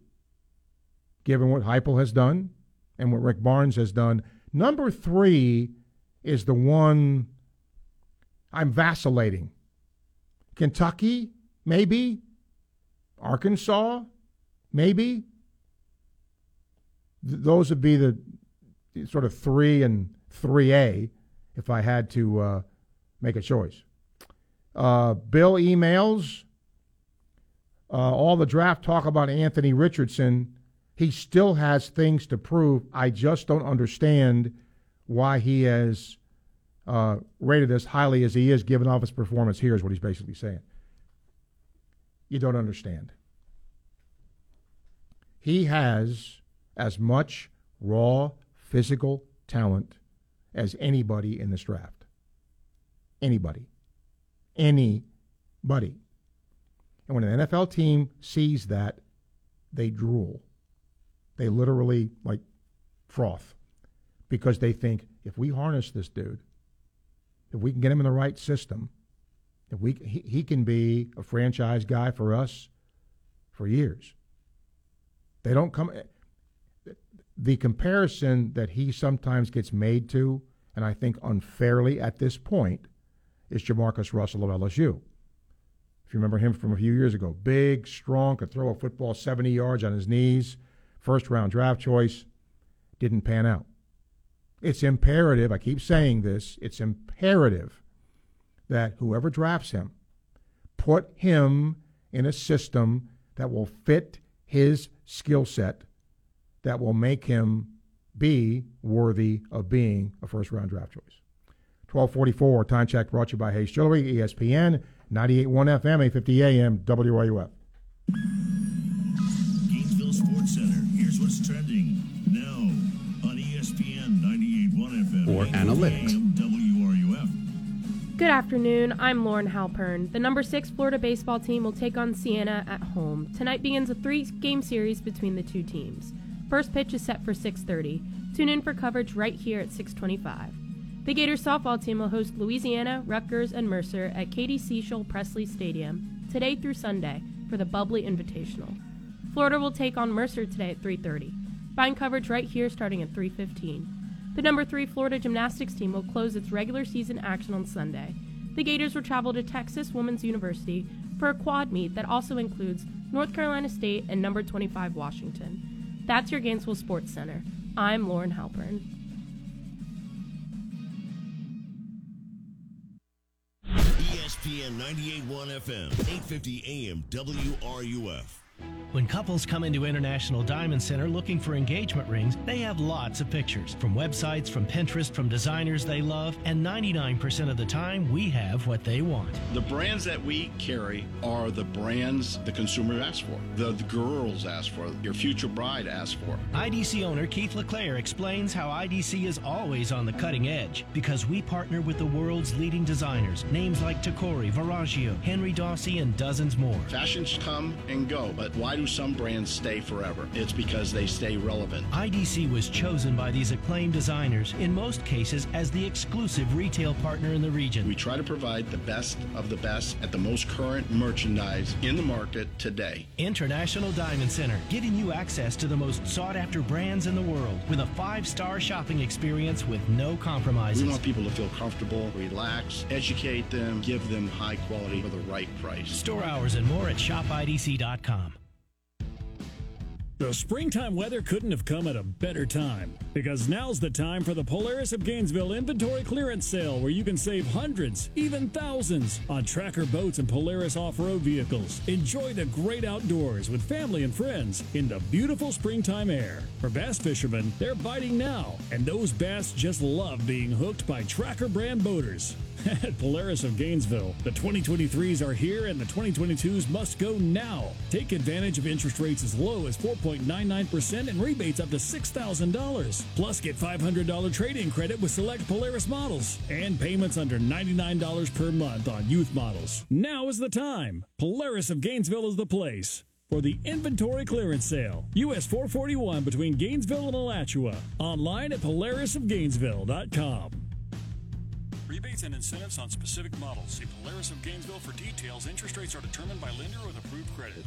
given what Heupel has done and what Rick Barnes has done. Number three is the one I'm vacillating. Kentucky, maybe. Arkansas, maybe. Th- those would be the sort of three and three A if I had to uh, make a choice. Uh, Bill emails uh, all the draft talk about Anthony Richardson. He still has things to prove. I just don't understand why he has uh, rated as highly as he is, given off his performance here, is what he's basically saying you don't understand. He has as much raw physical talent as anybody in this draft. Anybody. Anybody. And when an NFL team sees that, they drool. They literally like froth because they think if we harness this dude, if we can get him in the right system, if we, he, he can be a franchise guy for us for years. They don't come. The comparison that he sometimes gets made to, and I think unfairly at this point, is Jamarcus Russell of LSU. If you remember him from a few years ago, big, strong, could throw a football 70 yards on his knees, first round draft choice, didn't pan out. It's imperative, I keep saying this, it's imperative that whoever drafts him put him in a system that will fit his skill set, that will make him be worthy of being a first round draft choice. 1244, time check brought to you by Hayes Jewelry, ESPN, 98.1 FM, 850 AM, WRUF. Gainesville Sports Center. Here's what's trending now on ESPN 98.1 FM. Or analytics. WRUF. Good afternoon. I'm Lauren Halpern. The number six Florida baseball team will take on Siena at home. Tonight begins a three-game series between the two teams. First pitch is set for 6:30. Tune in for coverage right here at 6:25. The Gators softball team will host Louisiana, Rutgers, and Mercer at Katie Seashole Pressly Stadium today through Sunday for the Bubbly Invitational. Florida will take on Mercer today at 3:30. Find coverage right here starting at 3:15. The number 3 Florida gymnastics team will close its regular season action on Sunday. The Gators will travel to Texas Women's University for a quad meet that also includes North Carolina State and number 25 Washington. That's your Gainesville Sports Center. I'm Lauren Halpern. ESPN 98.1 FM, 850 AM, WRUF. When couples come into International Diamond Center looking for engagement rings, they have lots of pictures from websites, from Pinterest, from designers they love, and 99% of the time we have what they want. The brands that we carry are the brands the consumer asks for, the, the girls ask for, your future bride asks for. IDC owner Keith LeClaire explains how IDC is always on the cutting edge because we partner with the world's leading designers, names like Tacori, Verragio, Henri Daussi, and dozens more. Fashions come and go, but why do some brands stay forever? It's because they stay relevant. IDC was chosen by these acclaimed designers, in most cases, as the exclusive retail partner in the region. We try to provide the best of the best at the most current merchandise in the market today. International Diamond Center, giving you access to the most sought after brands in the world with a five star shopping experience with no compromises. We want people to feel comfortable, relax, educate them, give them high quality for the right price. Store hours and more at shopidc.com. The springtime weather couldn't have come at a better time because now's the time for the Polaris of Gainesville inventory clearance sale where you can save hundreds, even thousands on tracker boats and Polaris off road vehicles. Enjoy the great outdoors with family and friends in the beautiful springtime air. For bass fishermen, they're biting now, and those bass just love being hooked by tracker brand boaters. At Polaris of Gainesville, the 2023s are here and the 2022s must go now. Take advantage of interest rates as low as 4.99% and rebates up to $6,000. Plus, get $500 trade in credit with select Polaris models and payments under $99 per month on youth models. Now is the time. Polaris of Gainesville is the place. For the inventory clearance sale, US 441 between Gainesville and Alachua. Online at polarisofgainesville.com. Rebates and incentives on specific models. See Polaris of Gainesville for details. Interest rates are determined by lender with approved credit.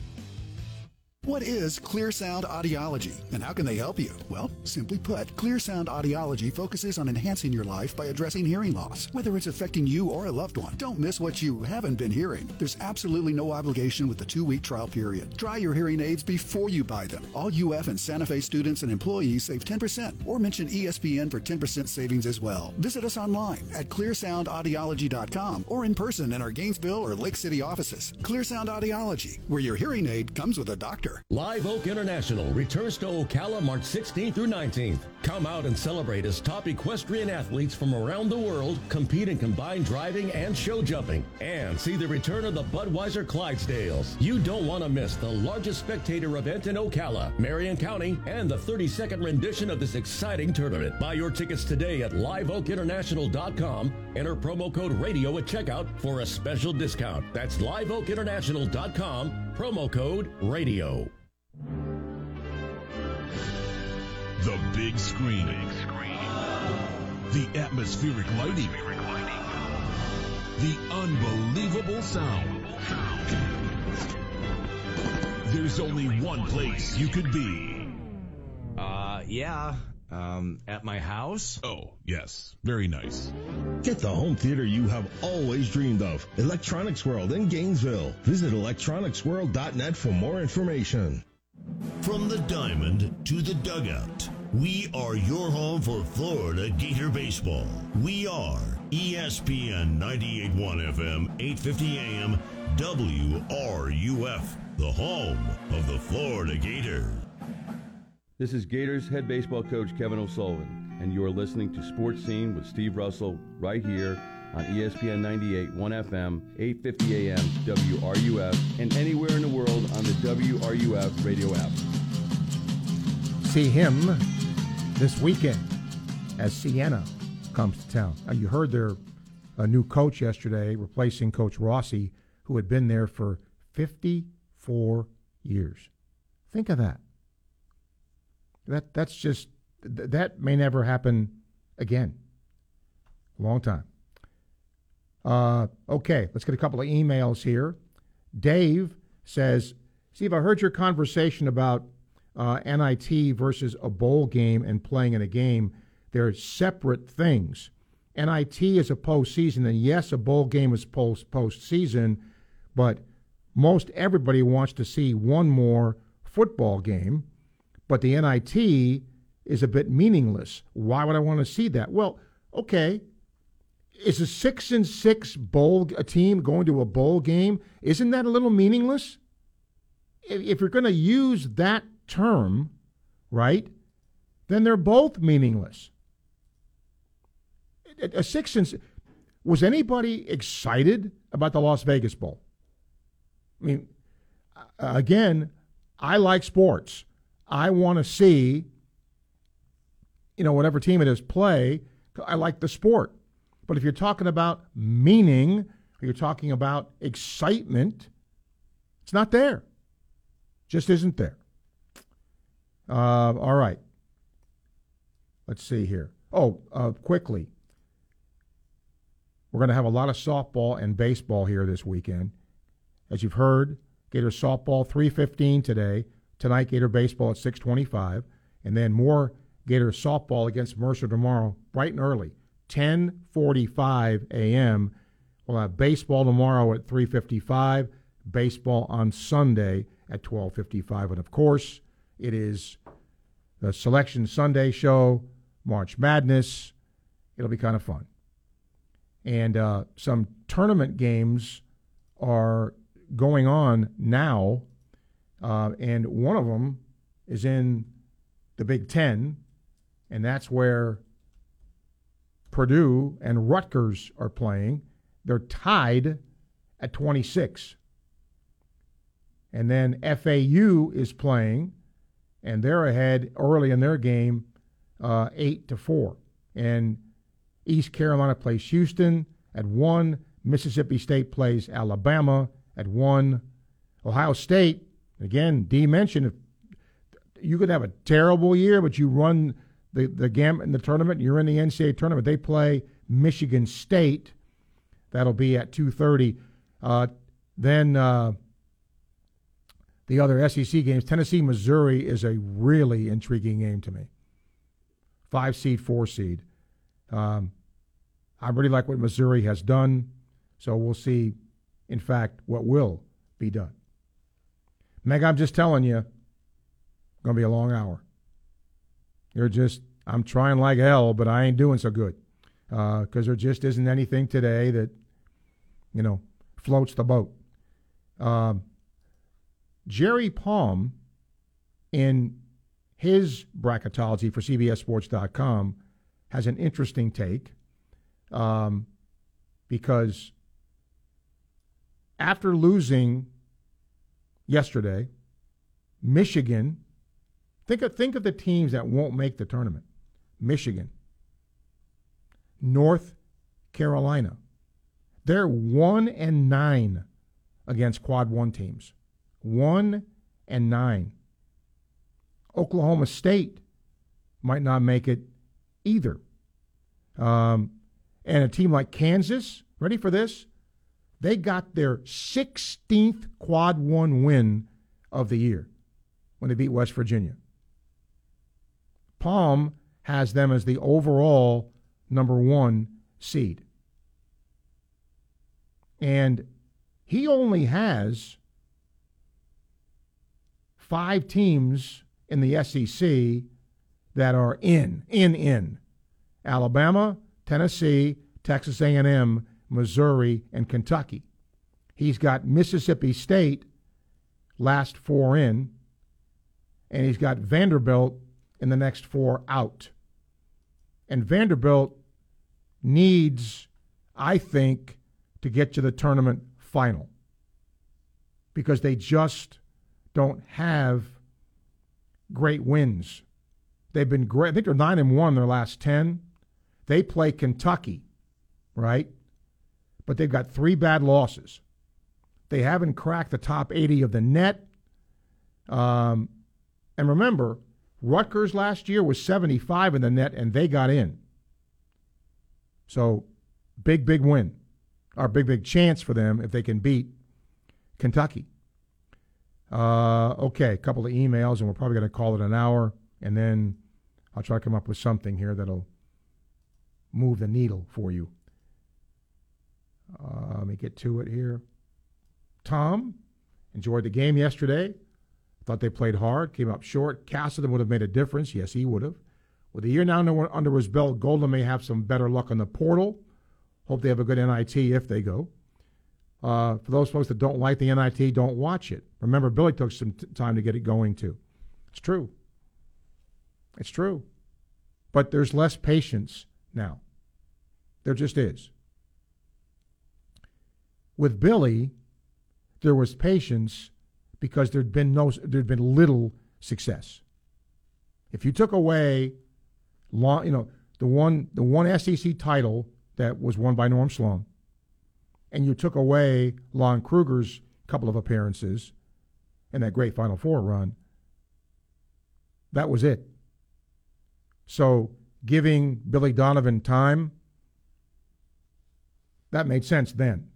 What is Clear Sound Audiology and how can they help you? Well, simply put, Clear Sound Audiology focuses on enhancing your life by addressing hearing loss. Whether it's affecting you or a loved one, don't miss what you haven't been hearing. There's absolutely no obligation with the two week trial period. Try your hearing aids before you buy them. All UF and Santa Fe students and employees save 10% or mention ESPN for 10% savings as well. Visit us online at clearsoundaudiology.com or in person in our Gainesville or Lake City offices. Clear Sound Audiology, where your hearing aid comes with a doctor. Live Oak International returns to Ocala March 16th through 19th. Come out and celebrate as top equestrian athletes from around the world compete in combined driving and show jumping. And see the return of the Budweiser Clydesdales. You don't want to miss the largest spectator event in Ocala, Marion County, and the 32nd rendition of this exciting tournament. Buy your tickets today at liveoakinternational.com. Enter promo code radio at checkout for a special discount. That's liveoakinternational.com, promo code radio. The big screen. The atmospheric lighting. The unbelievable sound. There's only one place you could be. Uh, yeah. Um, at my house? Oh, yes. Very nice. Get the home theater you have always dreamed of. Electronics World in Gainesville. Visit electronicsworld.net for more information. From the diamond to the dugout, we are your home for Florida Gator baseball. We are ESPN 98.1 FM, 850 AM, WRUF, the home of the Florida Gators. This is Gators head baseball coach Kevin O'Sullivan, and you are listening to Sports Scene with Steve Russell right here on ESPN 98, 1 FM, 850 AM, WRUF, and anywhere in the world on the WRUF radio app. See him this weekend as Siena comes to town. Now, you heard their a new coach yesterday, replacing Coach Rossi, who had been there for 54 years. Think of that. That that's just that may never happen again. A long time. Uh, okay, let's get a couple of emails here. Dave says, Steve, I heard your conversation about uh, NIT versus a bowl game and playing in a game. They're separate things. NIT is a postseason, and yes, a bowl game is post postseason, but most everybody wants to see one more football game. But the NIT is a bit meaningless. Why would I want to see that? Well, okay, is a six and six bowl a team going to a bowl game? Isn't that a little meaningless? If you're going to use that term, right, then they're both meaningless. A six and was anybody excited about the Las Vegas Bowl? I mean, again, I like sports. I want to see, you know, whatever team it is play. I like the sport. But if you're talking about meaning, or you're talking about excitement, it's not there. Just isn't there. Uh, all right. Let's see here. Oh, uh, quickly. We're going to have a lot of softball and baseball here this weekend. As you've heard, Gator softball 315 today. Tonight, Gator baseball at 625. And then more Gator softball against Mercer tomorrow, bright and early. 10:45 a.m. We'll have baseball tomorrow at 3:55, baseball on Sunday at 12:55, and of course, it is the Selection Sunday show, March Madness. It'll be kind of fun, and uh, some tournament games are going on now, uh, and one of them is in the Big Ten, and that's where Purdue and Rutgers are playing. They're tied at 26. And then FAU is playing, and they're ahead early in their game, uh, eight to four. And East Carolina plays Houston at one. Mississippi State plays Alabama at one. Ohio State, again, D mentioned, you could have a terrible year, but you run the the gamut in the tournament. You're in the NCAA tournament. They play Michigan State. That'll be at 2:30. Uh, then uh, the other SEC games. Tennessee Missouri is a really intriguing game to me. Five seed, four seed. Um, I really like what Missouri has done. So we'll see, in fact, what will be done. Meg, I'm just telling you, going to be a long hour. You're just, I'm trying like hell, but I ain't doing so good because uh, there just isn't anything today that, you know, floats the boat. Um, Jerry Palm, in his bracketology for CBSSports.com, has an interesting take um, because after losing yesterday, Michigan Think of, think of the teams that won't make the tournament Michigan, North Carolina. They're one and nine against quad one teams. One and nine. Oklahoma State might not make it either. Um, and a team like Kansas, ready for this? They got their 16th quad one win of the year when they beat West Virginia. Palm has them as the overall number one seed. And he only has five teams in the SEC that are in, in, in. Alabama, Tennessee, Texas A&M, Missouri, and Kentucky. He's got Mississippi State last four in, and he's got Vanderbilt in the next four out. And Vanderbilt needs, I think, to get to the tournament final because they just don't have great wins. They've been great. I think they're nine and one their last ten. They play Kentucky, right? But they've got three bad losses. They haven't cracked the top 80 of the net. Um, and remember, Rutgers last year was 75 in the net, and they got in. So, big, big win, or big, big chance for them if they can beat Kentucky. Uh, okay, a couple of emails, and we're probably going to call it an hour, and then I'll try to come up with something here that'll move the needle for you. Uh, let me get to it here. Tom enjoyed the game yesterday. Thought they played hard, came up short. Castleton would have made a difference. Yes, he would have. With a year now under, under his belt, Golden may have some better luck on the portal. Hope they have a good NIT if they go. Uh, for those folks that don't like the NIT, don't watch it. Remember, Billy took some t- time to get it going too. It's true. It's true. But there's less patience now. There just is. With Billy, there was patience because there'd been no there'd been little success. If you took away long, you know, the one the one SEC title that was won by Norm Sloan, and you took away Lon Kruger's couple of appearances and that great Final Four run, that was it. So giving Billy Donovan time, that made sense then.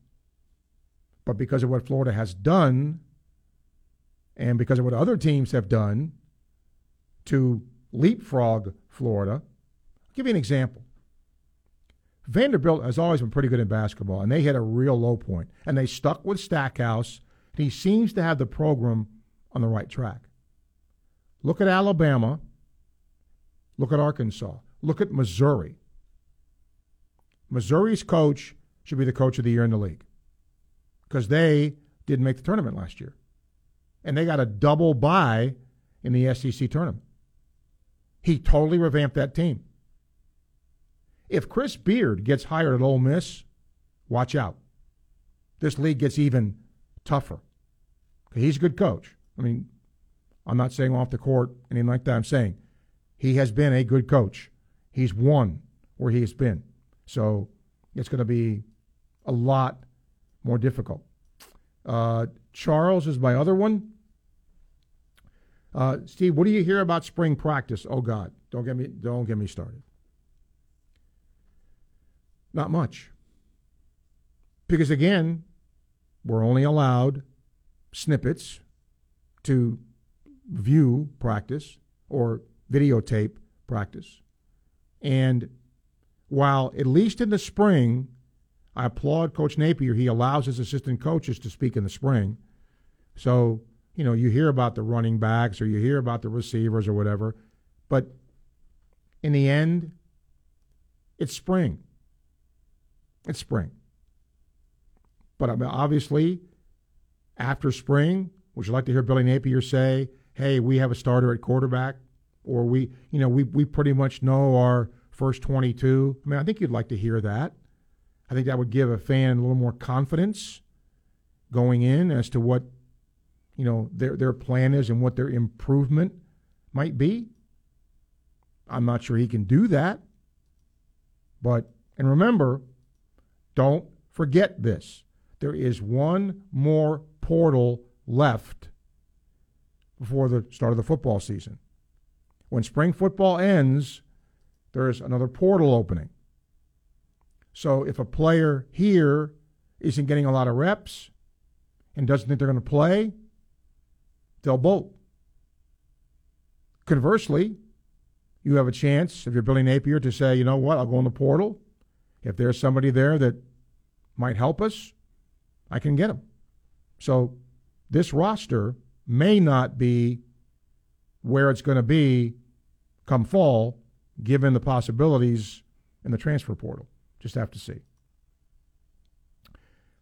But because of what Florida has done and because of what other teams have done to leapfrog Florida, I'll give you an example. Vanderbilt has always been pretty good in basketball, and they hit a real low point, and they stuck with Stackhouse, and he seems to have the program on the right track. Look at Alabama. Look at Arkansas. Look at Missouri. Missouri's coach should be the coach of the year in the league because they didn't make the tournament last year. And they got a double bye in the SEC tournament. He totally revamped that team. If Chris Beard gets hired at Ole Miss, watch out. This league gets even tougher. He's a good coach. I mean, I'm not saying off the court, anything like that. I'm saying he has been a good coach. He's won where he has been. So it's going to be a lot more difficult. Uh, Charles is my other one. Uh, Steve, what do you hear about spring practice? Oh God, don't get me don't get me started. Not much. Because again, we're only allowed snippets to view practice or videotape practice. And while at least in the spring I applaud Coach Napier. He allows his assistant coaches to speak in the spring. So, you know, you hear about the running backs or you hear about the receivers or whatever. But in the end, it's spring. It's spring. But obviously, after spring, would you like to hear Billy Napier say, hey, we have a starter at quarterback? Or we, you know, we, we pretty much know our first 22. I mean, I think you'd like to hear that. I think that would give a fan a little more confidence going in as to what you know their their plan is and what their improvement might be. I'm not sure he can do that. But and remember, don't forget this. There is one more portal left before the start of the football season. When spring football ends, there's another portal opening. So if a player here isn't getting a lot of reps and doesn't think they're going to play, they'll bolt. Conversely, you have a chance, if you're Billy Napier, to say, you know what, I'll go in the portal. If there's somebody there that might help us, I can get them. So this roster may not be where it's going to be come fall, given the possibilities in the transfer portal. Just have to see.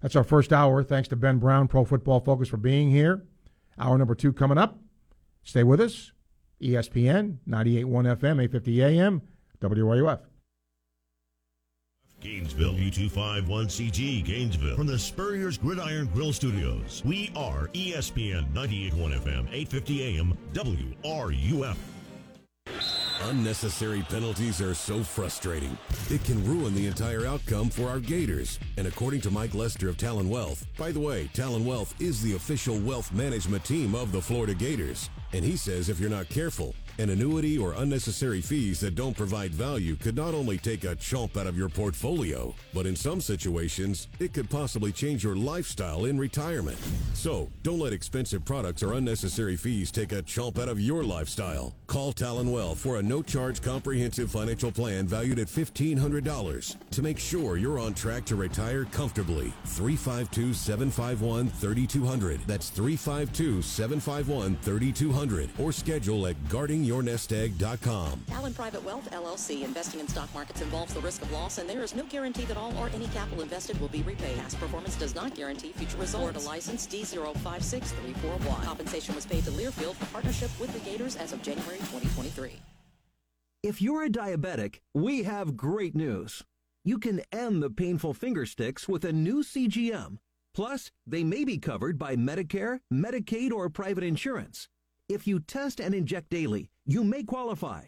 That's our first hour. Thanks to Ben Brown, Pro Football Focus, for being here. Hour number two coming up. Stay with us. ESPN, 98.1 FM, 850 AM, WRUF. Gainesville, U251CG, Gainesville. From the Spurrier's Gridiron Grill Studios, we are ESPN 98.1 FM, 850 AM, WRUF. Unnecessary penalties are so frustrating. It can ruin the entire outcome for our Gators. And according to Mike Lester of Talon Wealth, by the way, Talon Wealth is the official wealth management team of the Florida Gators. And he says if you're not careful, an annuity or unnecessary fees that don't provide value could not only take a chomp out of your portfolio, but in some situations, it could possibly change your lifestyle in retirement. So, don't let expensive products or unnecessary fees take a chomp out of your lifestyle. Call Talon Wealth for a no charge comprehensive financial plan valued at $1,500 to make sure you're on track to retire comfortably. 352 751 3200. That's 352 751 3200. Or schedule at guardingyournestegg.com. Allen Private Wealth LLC. Investing in stock markets involves the risk of loss, and there is no guarantee that all or any capital invested will be repaid. Past performance does not guarantee future results. Florida license D056341. Compensation was paid to Learfield for partnership with the Gators as of January 2023. If you're a diabetic, we have great news. You can end the painful finger sticks with a new CGM. Plus, they may be covered by Medicare, Medicaid, or private insurance. If you test and inject daily, you may qualify.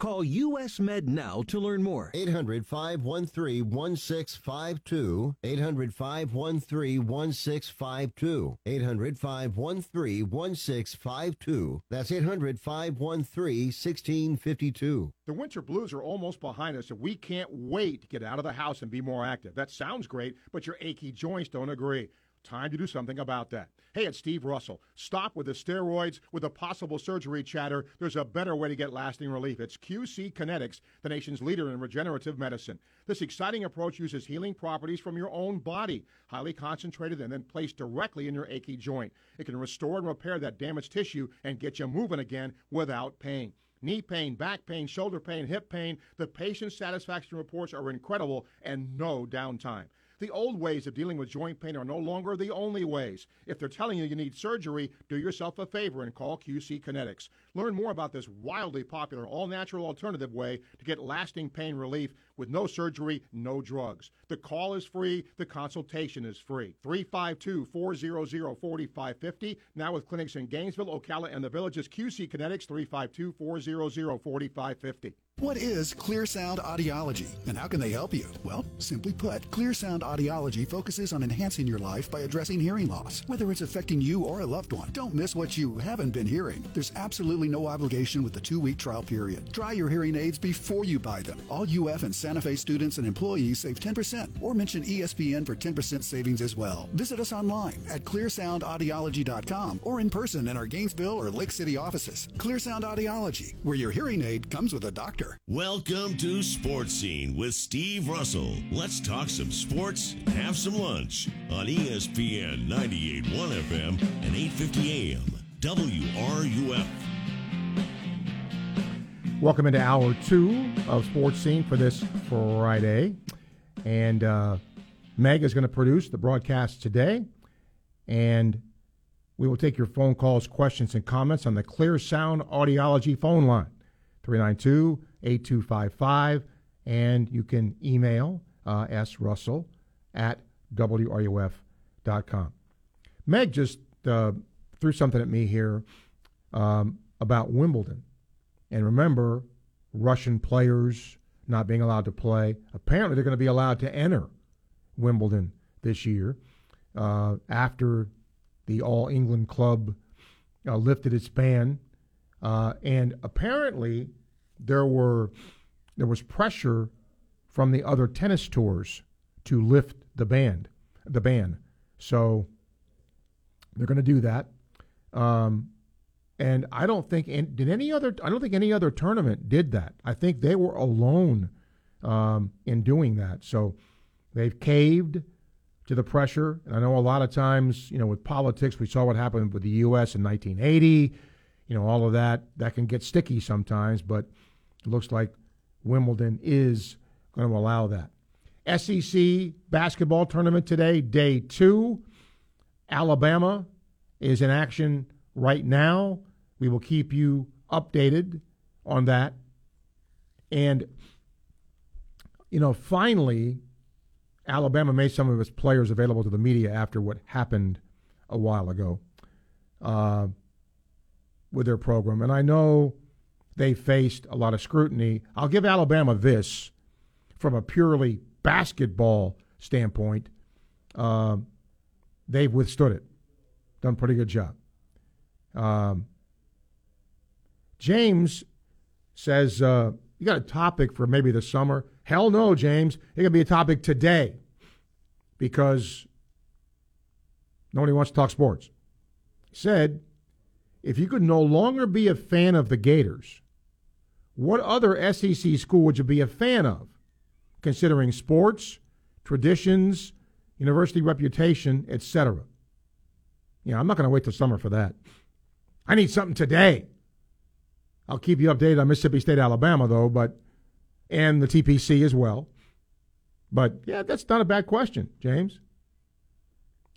Call US Med now to learn more. 800 513 1652. 800 513 1652. 800 513 1652. That's 800 513 1652. The winter blues are almost behind us, and we can't wait to get out of the house and be more active. That sounds great, but your achy joints don't agree. Time to do something about that. Hey, it's Steve Russell. Stop with the steroids, with the possible surgery chatter. There's a better way to get lasting relief. It's QC Kinetics, the nation's leader in regenerative medicine. This exciting approach uses healing properties from your own body, highly concentrated and then placed directly in your achy joint. It can restore and repair that damaged tissue and get you moving again without pain knee pain, back pain, shoulder pain, hip pain. The patient satisfaction reports are incredible and no downtime. The old ways of dealing with joint pain are no longer the only ways. If they're telling you you need surgery, do yourself a favor and call QC Kinetics. Learn more about this wildly popular all natural alternative way to get lasting pain relief with no surgery, no drugs. The call is free, the consultation is free. 352 400 4550. Now with clinics in Gainesville, Ocala, and the villages, QC Kinetics 352 400 4550. What is Clear Sound Audiology and how can they help you? Well, simply put, Clear Sound Audiology focuses on enhancing your life by addressing hearing loss, whether it's affecting you or a loved one. Don't miss what you haven't been hearing. There's absolutely no obligation with the two week trial period. Try your hearing aids before you buy them. All UF and Santa Fe students and employees save 10% or mention ESPN for 10% savings as well. Visit us online at clearsoundaudiology.com or in person in our Gainesville or Lake City offices. Clear Sound Audiology, where your hearing aid comes with a doctor. Welcome to Sports Scene with Steve Russell. Let's talk some sports, and have some lunch on ESPN 98.1 FM and 850 AM. WRUF. Welcome into hour two of Sports Scene for this Friday. And uh, Meg is going to produce the broadcast today. And we will take your phone calls, questions, and comments on the Clear Sound Audiology phone line, 392 8255. And you can email uh, S. Russell at WRUF.com. Meg just uh, threw something at me here um, about Wimbledon. And remember, Russian players not being allowed to play. Apparently, they're going to be allowed to enter Wimbledon this year uh, after the All England Club uh, lifted its ban. Uh, and apparently, there were there was pressure from the other tennis tours to lift the ban, the ban. So they're going to do that. Um, and I don't think in, did any other I don't think any other tournament did that. I think they were alone um, in doing that. So they've caved to the pressure. And I know a lot of times, you know, with politics, we saw what happened with the U.S. in 1980. You know, all of that that can get sticky sometimes, but it looks like Wimbledon is going to allow that. SEC basketball tournament today, day two. Alabama is in action right now. We will keep you updated on that. And, you know, finally, Alabama made some of its players available to the media after what happened a while ago uh, with their program. And I know they faced a lot of scrutiny. I'll give Alabama this from a purely basketball standpoint. Uh, they've withstood it, done a pretty good job. Um, James says, uh, You got a topic for maybe the summer? Hell no, James. It can be a topic today because nobody wants to talk sports. He said, If you could no longer be a fan of the Gators, what other SEC school would you be a fan of, considering sports, traditions, university reputation, etc.? Yeah, I'm not going to wait till summer for that. I need something today. I'll keep you updated on Mississippi State, Alabama, though, but and the TPC as well. But yeah, that's not a bad question, James.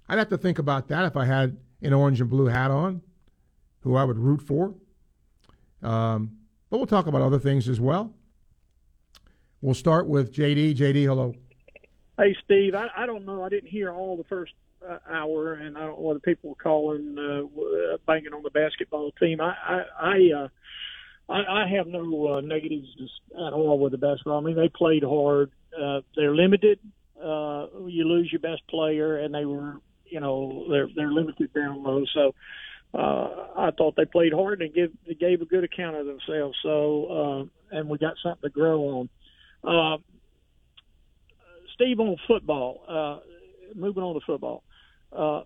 I'd have to think about that if I had an orange and blue hat on, who I would root for. Um, but we'll talk about other things as well. We'll start with JD. JD, hello. Hey, Steve. I, I don't know. I didn't hear all the first hour, and I don't know whether people were calling, uh, banging on the basketball team. I, I, I uh, I, I have no uh, negatives at all with the basketball. I mean, they played hard. Uh, they're limited. Uh, you lose your best player, and they were, you know, they're they're limited down low. So uh, I thought they played hard and give gave a good account of themselves. So uh, and we got something to grow on. Uh, Steve on football. Uh, moving on to football. Uh,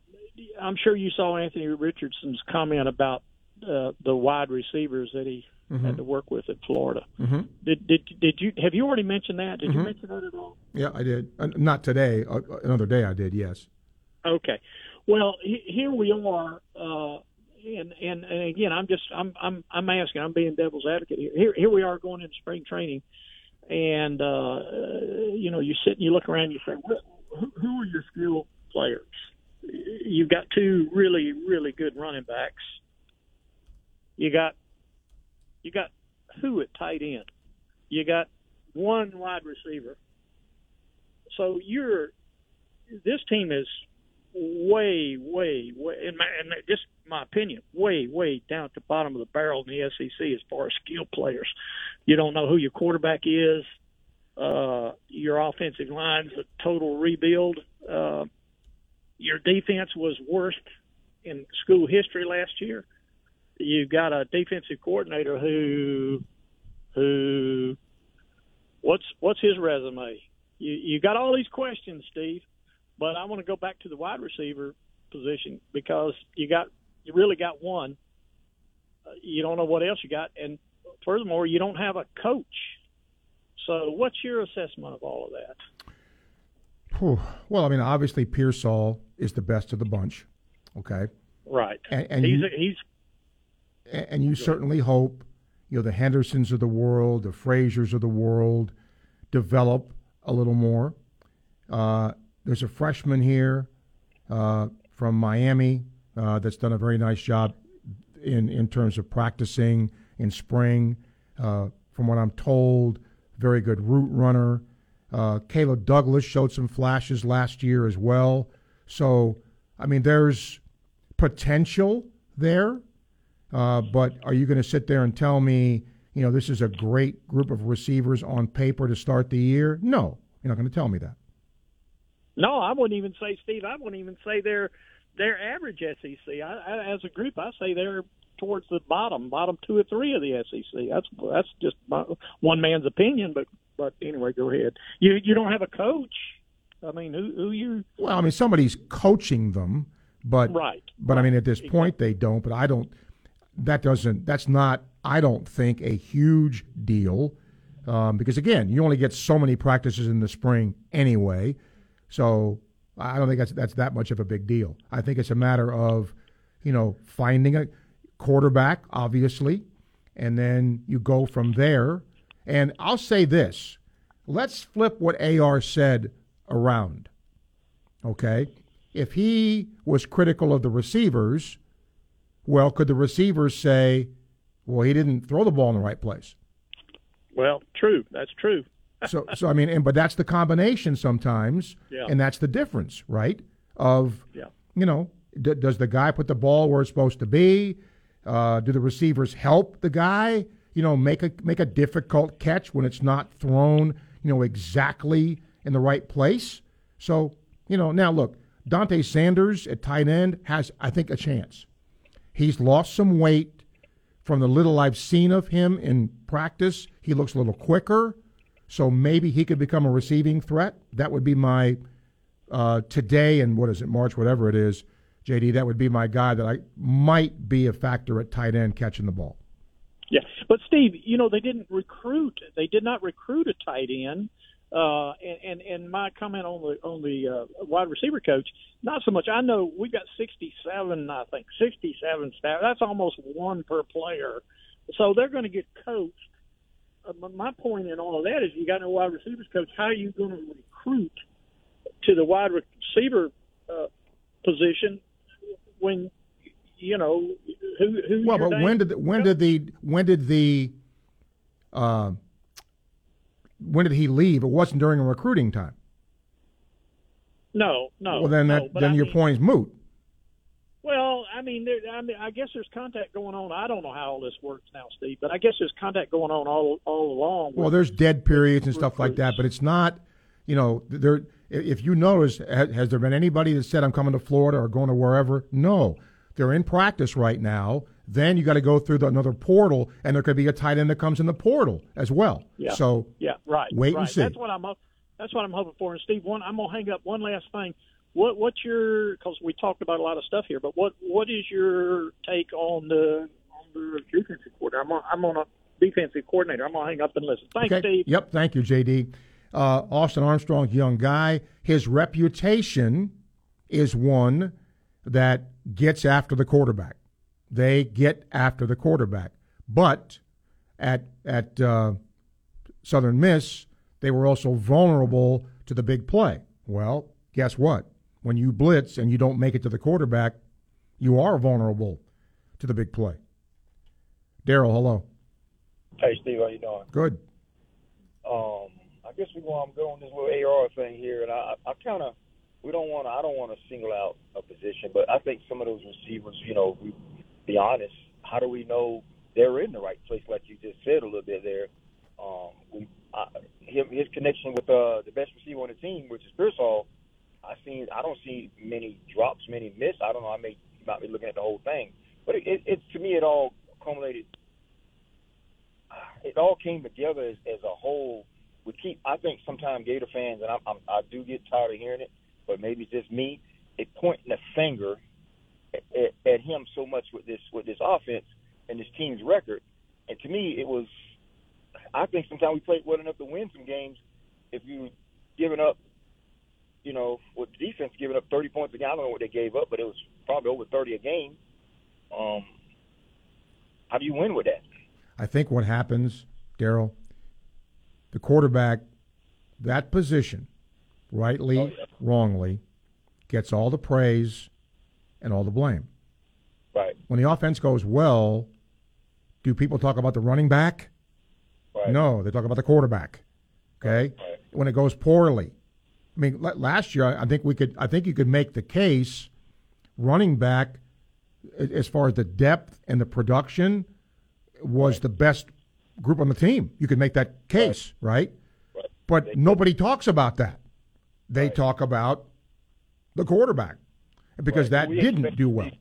I'm sure you saw Anthony Richardson's comment about uh, the wide receivers that he mm-hmm. had to work with in Florida. Mm-hmm. Did did did you have you already mentioned that? Did mm-hmm. you mention that at all? Yeah, I did. Uh, not today. Uh, another day, I did. Yes. Okay. Well, he, here we are, uh, and, and and again, I'm just I'm I'm I'm asking. I'm being devil's advocate here. Here, here we are going into spring training, and uh, you know, you sit and you look around, and you say, who, who are your skill players? You've got two really really good running backs. You got you got who at tight end? You got one wide receiver. So you're this team is way, way, way, in my, in just my opinion, way, way down at the bottom of the barrel in the SEC as far as skill players. You don't know who your quarterback is. Uh, your offensive line's a total rebuild. Uh, your defense was worst in school history last year you've got a defensive coordinator who who what's what's his resume? You you got all these questions, Steve, but I want to go back to the wide receiver position because you got you really got one. Uh, you don't know what else you got, and furthermore, you don't have a coach. So, what's your assessment of all of that? Well, I mean, obviously, Pearsall is the best of the bunch. Okay. Right. And, and he's you, he's and you certainly hope, you know, the Hendersons of the world, the Fraziers of the world, develop a little more. Uh, there's a freshman here uh, from Miami uh, that's done a very nice job in in terms of practicing in spring. Uh, from what I'm told, very good route runner. Uh, Caleb Douglas showed some flashes last year as well. So, I mean, there's potential there. Uh, but are you going to sit there and tell me, you know, this is a great group of receivers on paper to start the year? No, you're not going to tell me that. No, I wouldn't even say, Steve. I wouldn't even say they're they're average SEC. I, I, as a group, I say they're towards the bottom, bottom two or three of the SEC. That's that's just my, one man's opinion, but but anyway, go ahead. You you don't have a coach. I mean, who who you? Well, I mean, somebody's coaching them, but right. But I mean, at this point, they don't. But I don't that doesn't that's not I don't think a huge deal um, because again you only get so many practices in the spring anyway, so I don't think that's that's that much of a big deal. I think it's a matter of you know finding a quarterback obviously, and then you go from there. And I'll say this: let's flip what AR said around. Okay? If he was critical of the receivers, well, could the receivers say, well, he didn't throw the ball in the right place? Well, true. That's true. so, so I mean, and but that's the combination sometimes, Yeah. and that's the difference, right? Of Yeah. you know, d- does the guy put the ball where it's supposed to be? Uh, do the receivers help the guy? You know, make a make a difficult catch when it's not thrown, you know, exactly in the right place. So, you know, now look, Dante Zanders at tight end has, I think, a chance. He's lost some weight from the little I've seen of him in practice. He looks a little quicker, so maybe he could become a receiving threat. That would be my uh, today and what is it, March, whatever it is, JD. That would be my guy that I might be a factor at tight end catching the ball. But Steve, you know they didn't recruit. They did not recruit a tight end. Uh, and, and and my comment on the on the uh, wide receiver coach, not so much. I know we've got 67, I think 67 staff. That's almost one per player. So they're going to get coached. Uh, my point in all of that is, you got no wide receivers coach. How are you going to recruit to the wide receiver uh, position when you know who who's Well, but when did the, when did the when did the uh, when did he leave? It wasn't during a recruiting time. No, no. well, then that but then I your mean- point is moot. Well, I mean, there, I mean, I guess there's contact going on. I don't know how all this works now, Steve, but I guess there's contact going on all all along. Well, there's dead periods and stuff like that, but it's not. You know, there. If you notice, ha- has there been anybody that said I'm coming to Florida or going to wherever? No, they're in practice right now. Then you got to go through the, another portal, and there could be a tight end that comes in the portal as well. Yeah. So yeah, right. wait right. and see. That's what I'm. That's what I'm hoping for. And Steve, one, I'm gonna hang up one last thing. What what's your? Because we talked about a lot of stuff here, but what what is your take on the on the defensive coordinator? I'm on, I'm on a defensive coordinator. I'm gonna hang up and listen. Thanks, okay. Steve. Yep. Thank you, JD. Uh, Austin Armstrong, young guy. His reputation is one that gets after the quarterback. They get after the quarterback. But at at uh, Southern Miss, they were also vulnerable to the big play. Well, guess what? When you blitz and you don't make it to the quarterback, you are vulnerable to the big play. Daryl, hello. Hey Steve, how you doing? Good. Um, I guess we want to go on this little AR thing here, and I, I kind of, we don't want to, I don't want to single out a position, but I think some of those receivers, you know, we be honest, how do we know they're in the right place, like you just said a little bit there? Um, we, I, him, his connection with uh, the best receiver on the team, which is Pearsall, I seen, I don't see many drops, many miss. I don't know. I may not be looking at the whole thing, but it, it, it to me, it all accumulated it all came together as, as a whole. We keep, I think, sometimes Gator fans, and I'm, I'm, I do get tired of hearing it, but maybe it's just me. It pointing the finger at, at, at him so much with this with this offense and this team's record. And to me, it was. I think sometimes we played well enough to win some games. If you giving up, you know, with defense giving up 30 points a game, I don't know what they gave up, but it was probably over 30 a game. Um, how do you win with that? I think what happens, Daryl, the quarterback, that position, rightly, oh, wrongly, gets all the praise and all the blame. Right. When the offense goes well, do people talk about the running back? Right. No, they talk about the quarterback. Okay. Right. When it goes poorly, I mean, last year I I think we could, I think you could make the case, running back, as far as the depth and the production, was the best group on the team. You could make that case, right? But nobody talks about that. They talk about the quarterback because Right. that We didn't do well. be-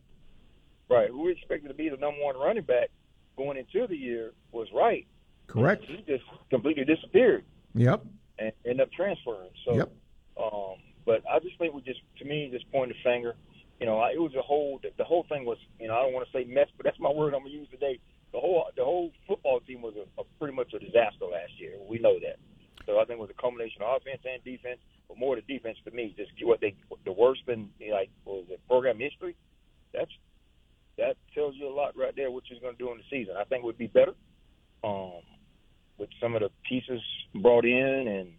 Right. Who we expected to be the number one running back going into the year was right. Correct. He just completely disappeared Yep. and ended up transferring. So, Yep. um, but I just think we just, to me, just point the finger. You know, I, it was a whole. The whole thing was, you know, I don't want to say mess, but that's my word I'm gonna use today. The whole, the whole football team was a, a pretty much a disaster last year. We know that. So I think it was a combination of offense and defense, but more the defense to me. Just what they, the worst in like was it program history. That's that tells you a lot right there what you're going to do in the season. I think would be better. Um, with some of the pieces brought in, and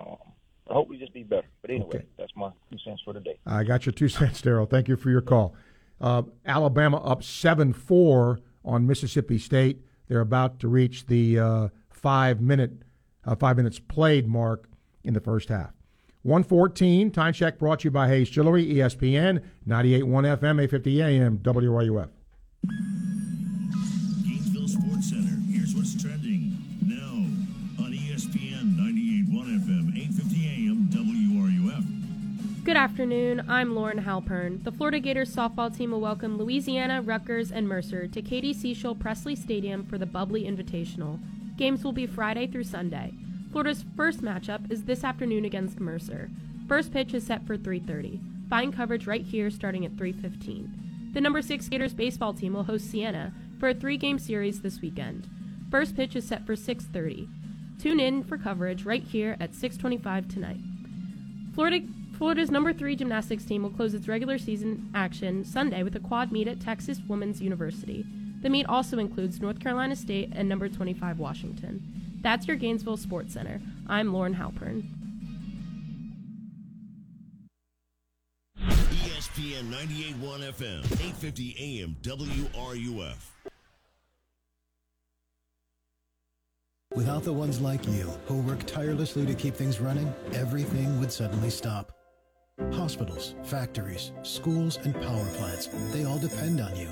um, I hope we just be better. But anyway, Okay. that's my two cents for today. I got your two cents, Daryl. Thank you for your call. Uh, Alabama up 7 4 on Mississippi State. They're about to reach the uh, five minute uh, five minutes played mark in the first half. 114, time check brought to you by Hayes Jewelry, ESPN, 98.1 FM, 850 AM, WRUF. Gainesville Sports Center. Here's what's trending now on ESPN 98.1 FM, 850 AM, WRUF. Good afternoon. I'm Lauren Halpern. The Florida Gators softball team will welcome Louisiana, Rutgers, and Mercer to Katie Seashole Pressly Stadium for the Bubbly Invitational. Games will be Friday through Sunday. Florida's first matchup is this afternoon against Mercer. First pitch is set for 3:30. Find coverage right here starting at 3:15. The number 6 Gators baseball team will host Siena for a 3-game series this weekend. First pitch is set for 6:30. Tune in for coverage right here at 6:25 tonight. Florida Florida's number 3 gymnastics team will close its regular season action Sunday with a quad meet at Texas Women's University. The meet also includes North Carolina State and number 25 Washington. That's your Gainesville Sports Center. I'm Lauren Halpern. ESPN 98.1 FM, 850 AM, WRUF. Without the ones like you, who work tirelessly to keep things running, everything would suddenly stop. Hospitals, factories, schools, and power plants, they all depend on you.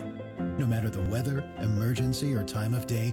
No matter the weather, emergency, or time of day,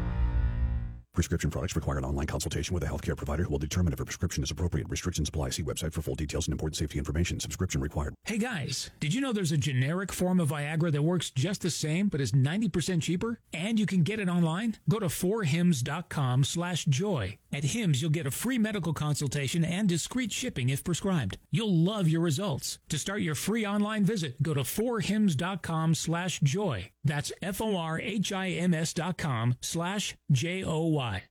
Prescription products require an online consultation with a healthcare provider who will determine if a prescription is appropriate. Restrictions apply. See website for full details and important safety information. Subscription required. Hey guys, did you know there's a generic form of Viagra that works just the same but is 90% cheaper? And you can get it online? Go to 4hims.com slash joy. At Hims, you'll get a free medical consultation and discreet shipping if prescribed. You'll love your results. To start your free online visit, go to 4hims.com slash joy. That's F-O-R-H-I-M-S dot com slash J-O-Y.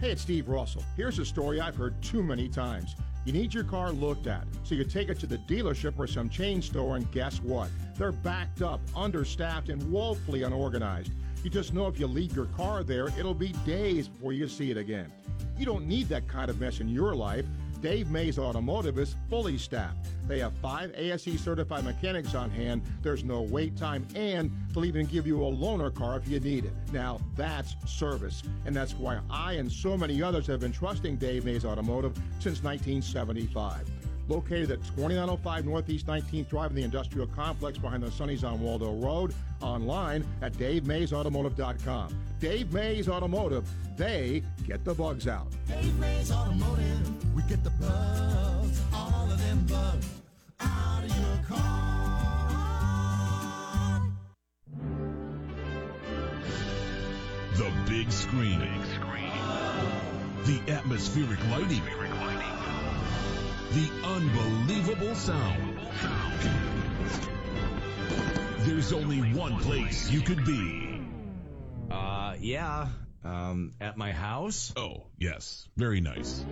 Hey, it's Steve Russell. Here's a story I've heard too many times. You need your car looked at, so you take it to the dealership or some chain store, and guess what? They're backed up, understaffed, and woefully unorganized. You just know if you leave your car there, it'll be days before you see it again. You don't need that kind of mess in your life. Dave Mays Automotive is fully staffed. They have five ASE certified mechanics on hand. There's no wait time, and they'll even give you a loaner car if you need it. Now, that's service. And that's why I and so many others have been trusting Dave Mays Automotive since 1975. Located at 2905 Northeast 19th Drive in the industrial complex behind the Sunny's on Waldo Road. Online at DaveMaysAutomotive.com. Dave Mays Automotive, they get the bugs out. Dave Mays Automotive. We get the buzz, all of them bugs out of your car. The big screen. The atmospheric lighting. The unbelievable sound. There's only one place you could be. Uh, yeah. Um, at my house? Oh, yes. Very nice.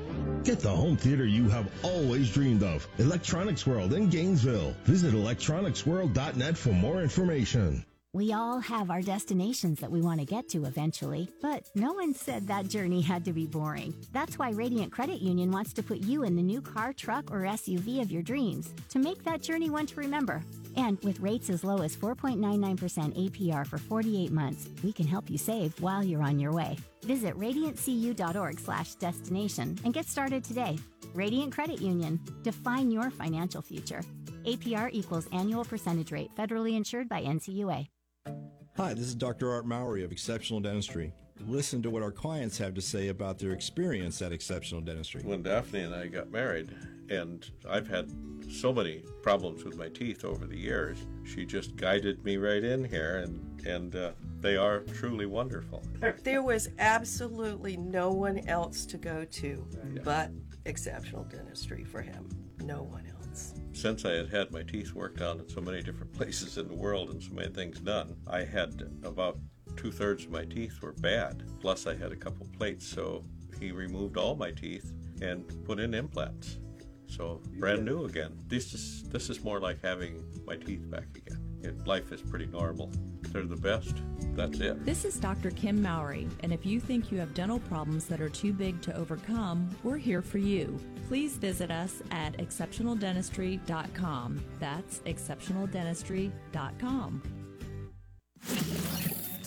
Get the home theater you have always dreamed of. Electronics World in Gainesville. Visit electronicsworld.net for more information. We all have our destinations that we want to get to eventually, but no one said that journey had to be boring. That's why Radiant Credit Union wants to put you in the new car, truck, or SUV of your dreams to make that journey one to remember. And with rates as low as 4.99% APR for 48 months, we can help you save while you're on your way. Visit radiantcu.org/destination and get started today. Radiant Credit Union. Define your financial future. APR equals annual percentage rate, federally insured by NCUA. Hi, this is Dr. Art Mowry of Exceptional Dentistry. Listen to what our clients have to say about their experience at Exceptional Dentistry. When Daphne and I got married, and I've had so many problems with my teeth over the years, she just guided me right in here, and and uh, they are truly wonderful. There was absolutely no one else to go to but exceptional dentistry for him. No one else. Since I had had my teeth worked on in so many different places in the world and so many things done, I had about two thirds of my teeth were bad. Plus, I had a couple plates, so he removed all my teeth and put in implants. So brand new again. This is this is more like having my teeth back again. It, life is pretty normal. They're the best. That's it. This is Dr. Kim Mowry, and if you think you have dental problems that are too big to overcome, we're here for you. Please visit us at exceptionaldentistry.com. That's exceptionaldentistry.com.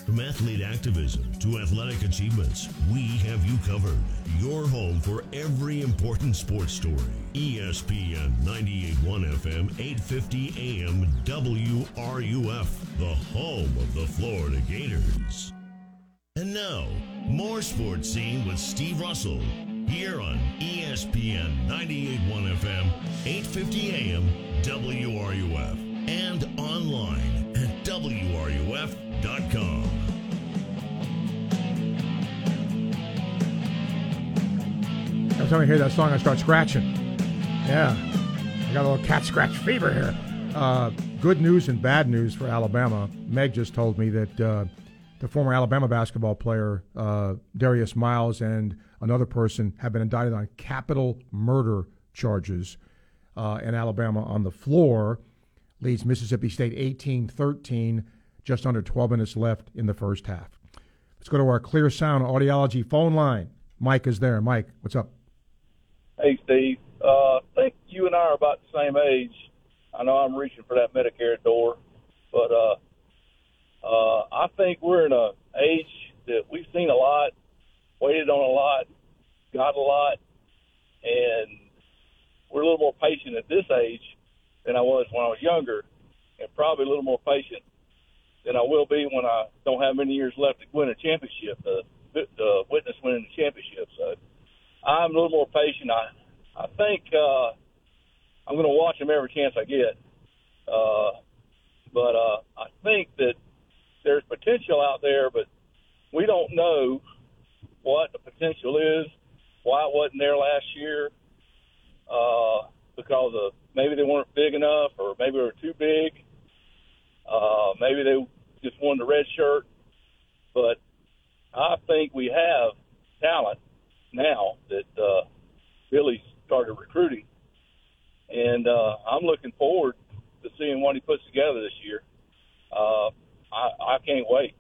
From athlete activism to athletic achievements, we have you covered. Your home for every important sports story. ESPN 98.1 FM, 850 AM, WRUF, the home of the Florida Gators. And now, more sports scene with Steve Russell here on ESPN 98.1 FM, 850 AM, WRUF, and online at WRUF.com. Every time I hear that song, I start scratching. Yeah, I got a little cat scratch fever here. Uh, good news and bad news for Alabama. Meg just told me that uh, the former Alabama basketball player uh, Darius Miles and another person have been indicted on capital murder charges uh, in Alabama on the floor. Leads Mississippi State 18-13, just under 12 minutes left in the first half. Let's go to our Clear Sound Audiology phone line. Mike is there. Mike, what's up? Hey, Steve. Uh, I think you and I are about the same age. I know I'm reaching for that Medicare door, but uh, uh, I think we're in a age that we've seen a lot, waited on a lot, got a lot, and we're a little more patient at this age than I was when I was younger, and probably a little more patient than I will be when I don't have many years left to win a championship, uh, uh, witness winning the championship. So I'm a little more patient. I I think uh, I'm going to watch them every chance I get. Uh, but uh, I think that there's potential out there, but we don't know what the potential is, why it wasn't there last year, uh, because of maybe they weren't big enough, or maybe they were too big. Uh, maybe they just wanted a red shirt. But I think we have talent now that uh, Billy started recruiting, and uh, I'm looking forward to seeing what he puts together this year. Uh, I, I can't wait.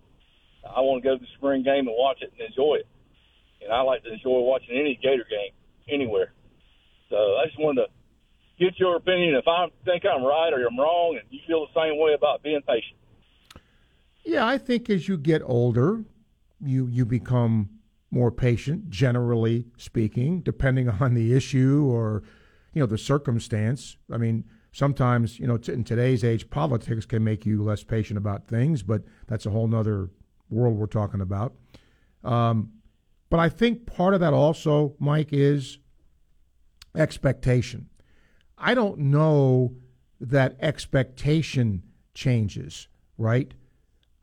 I want to go to the spring game and watch it and enjoy it. And I like to enjoy watching any Gator game anywhere. So I just wanted to get your opinion. If I think I'm right or I'm wrong, and you feel the same way about being patient. Yeah, I think as you get older, you you become more patient, generally speaking, depending on the issue or you know the circumstance. I mean, sometimes you know t- in today's age, politics can make you less patient about things, but that's a whole nother world we're talking about. Um, but I think part of that also, Mike, is expectation. I don't know that expectation changes, right?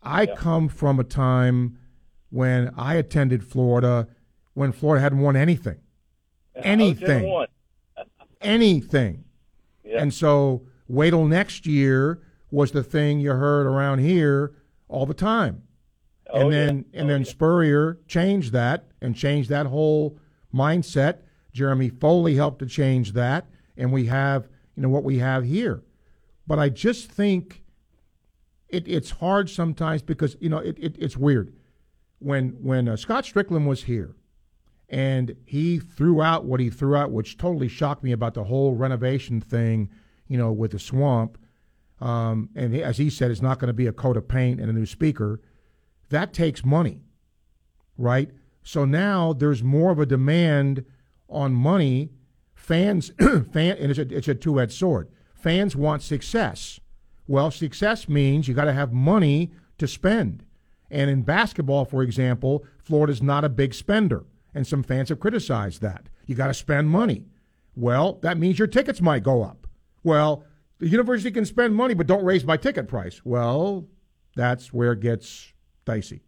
I come from a time when I attended Florida when Florida hadn't won anything. Anything. Anything. Yeah. And so wait till next year was the thing you heard around here all the time. Oh, and then and then Spurrier changed that and changed that whole mindset. Jeremy Foley helped to change that, and we have you know what we have here. But I just think it, it's hard sometimes because you know it, it it's weird when when uh, Scott Stricklin was here and he threw out what he threw out, which totally shocked me about the whole renovation thing, you know, with the swamp. Um, and as he said, it's not going to be a coat of paint and a new speaker. That takes money, right? So now there's more of a demand on money. Fans, fan, and it's a, it's a two-edged sword. Fans want success. Well, success means you got to have money to spend. And in basketball, for example, Florida's not a big spender, and some fans have criticized that. You got to spend money. Well, that means your tickets might go up. Well, the university can spend money, but don't raise my ticket price. Well, that's where it gets dicey.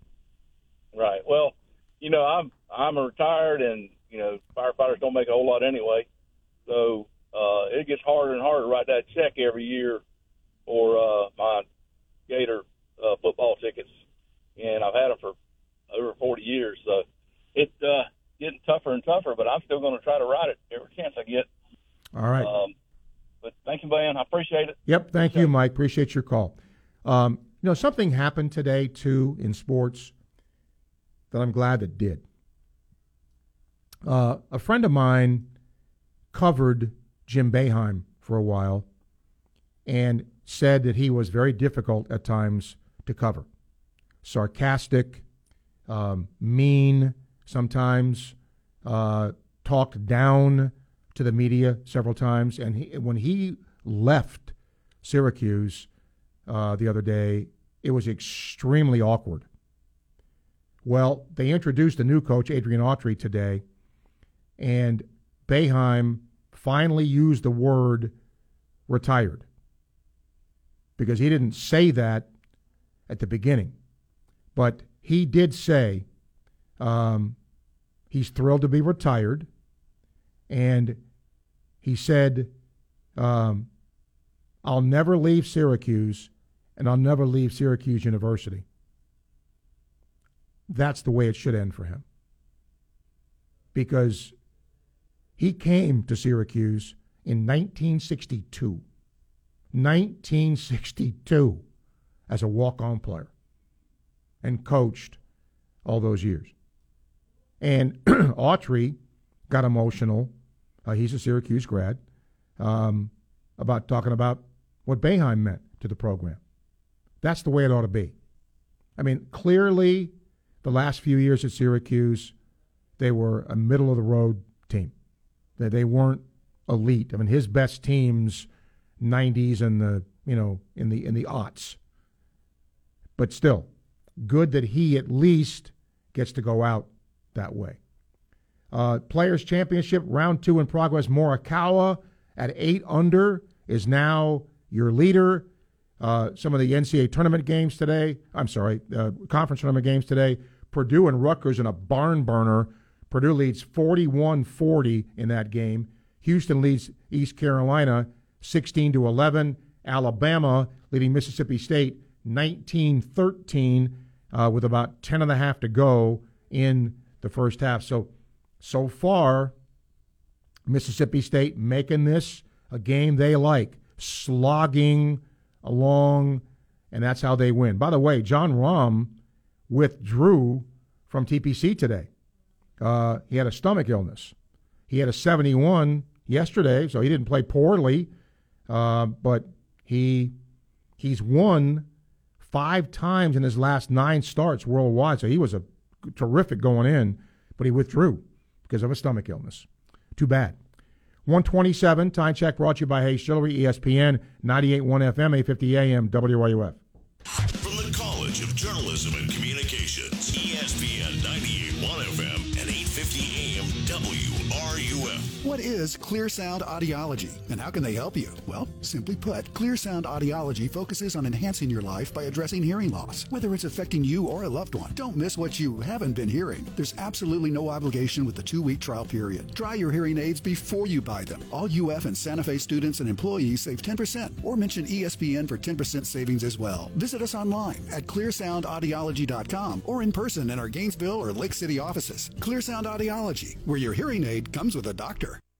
Right. Well, you know, I'm I'm retired, and you know, firefighters don't make a whole lot anyway. So uh, it gets harder and harder to write that check every year for uh, my Gator uh, football tickets, and I've had them for over 40 years. So it's uh, getting tougher and tougher, but I'm still going to try to ride it every chance I get. All right. Um, but thank you, man. I appreciate it. Yep. Thank you, Mike. Appreciate your call. Um, you know, something happened today, too, in sports that I'm glad it did. Uh, a friend of mine covered Jim Boeheim for a while and said that he was very difficult at times to cover. Sarcastic, um, mean, sometimes uh, talked down to the media several times. And he, when he left Syracuse uh, the other day, it was extremely awkward. Well, they introduced a new coach, Adrian Autry, today, and Boeheim finally used the word retired because he didn't say that at the beginning. But he did say um, he's thrilled to be retired, and he said, um, I'll never leave Syracuse, and I'll never leave Syracuse University. That's the way it should end for him. Because he came to Syracuse in 1962. 1962 as a walk on player and coached all those years. And Autry got emotional. Uh, he's a Syracuse grad um, about talking about what Boeheim meant to the program. That's the way it ought to be. I mean, clearly, the last few years at Syracuse, they were a middle of the road team. That they weren't elite. I mean, his best teams, '90s and the you know in the in the aughts. But still, good that he at least gets to go out that way. Uh, Players Championship round two in progress. Morikawa at eight under is now your leader. Uh, some of the NCAA tournament games today. I'm sorry, uh, conference tournament games today. Purdue and Rutgers in a barn burner. Purdue leads 41-40 in that game. Houston leads East Carolina 16 to 11. Alabama leading Mississippi State 19-13 uh, with about 10 and a half to go in the first half. So so far Mississippi State making this a game they like, slogging along, and that's how they win. By the way, Jon Rahm withdrew from TPC today. Uh, he had a stomach illness. He had a 71 yesterday, so he didn't play poorly, uh, but he he's won five times in his last nine starts worldwide. So he was a terrific going in, but he withdrew because of a stomach illness. Too bad. 127, time check brought to you by Hayes Jewelry, ESPN, 98.1 FM, 850 AM, WRUF. Is Clear Sound Audiology and how can they help you? Well, simply put, Clear Sound Audiology focuses on enhancing your life by addressing hearing loss, whether it's affecting you or a loved one. Don't miss what you haven't been hearing. There's absolutely no obligation with the two week trial period. Try your hearing aids before you buy them. All UF and Santa Fe students and employees save 10% or mention ESPN for 10% savings as well. Visit us online at clearsoundaudiology.com or in person in our Gainesville or Lake City offices. Clear Sound Audiology, where your hearing aid comes with a doctor.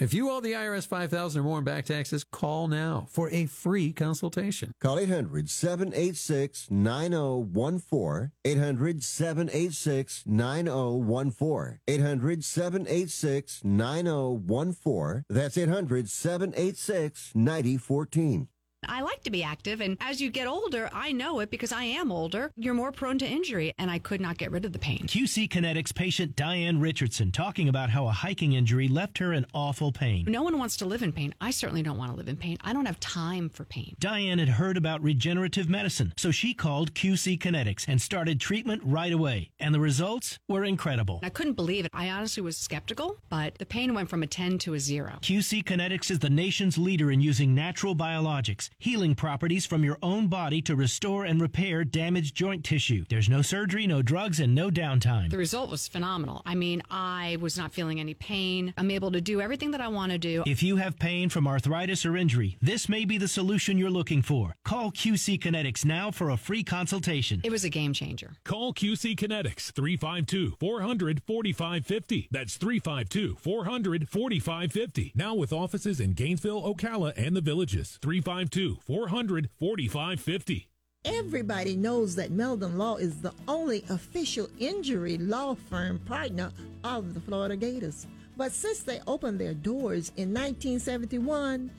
If you owe the IRS 5000 or more in back taxes, call now for a free consultation. Call 800 786 9014. 800 786 9014. 800 786 9014. That's 800 786 9014. I like to be active, and as you get older, I know it because I am older. You're more prone to injury, and I could not get rid of the pain. QC Kinetics patient Diane Richardson talking about how a hiking injury left her in awful pain. No one wants to live in pain. I certainly don't want to live in pain. I don't have time for pain. Diane had heard about regenerative medicine, so she called QC Kinetics and started treatment right away. And the results were incredible. I couldn't believe it. I honestly was skeptical, but the pain went from a 10 to a 0. QC Kinetics is the nation's leader in using natural biologics, healing properties from your own body to restore and repair damaged joint tissue. There's no surgery, no drugs, and no downtime. The result was phenomenal. I mean, I was not feeling any pain. I'm able to do everything that I want to do. If you have pain from arthritis or injury, this may be the solution you're looking for. Call QC Kinetics now for a free consultation. It was a game changer. Call QC Kinetics 352 400 4550. That's 352 400 4550. Now with offices in Gainesville, Ocala, and the villages. 352 400 4550. Everybody knows that Meldon Law is the only official injury law firm partner of the Florida Gators. But since they opened their doors in 1971,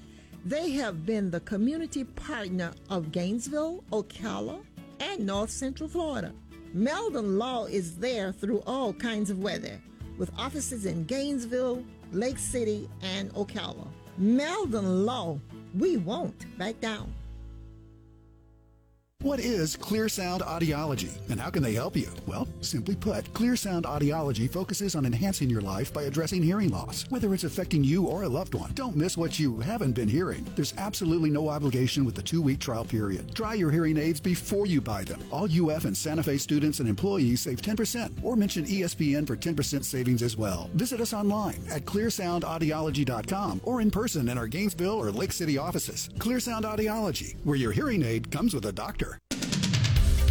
they have been the community partner of Gainesville, Ocala, and North Central Florida. Meldon Law is there through all kinds of weather, with offices in Gainesville, Lake City, and Ocala. Meldon Law, we won't back down. What is Clear Sound Audiology and how can they help you? Well, simply put, Clear Sound Audiology focuses on enhancing your life by addressing hearing loss. Whether it's affecting you or a loved one, don't miss what you haven't been hearing. There's absolutely no obligation with the two week trial period. Try your hearing aids before you buy them. All UF and Santa Fe students and employees save 10% or mention ESPN for 10% savings as well. Visit us online at clearsoundaudiology.com or in person in our Gainesville or Lake City offices. Clear Sound Audiology, where your hearing aid comes with a doctor.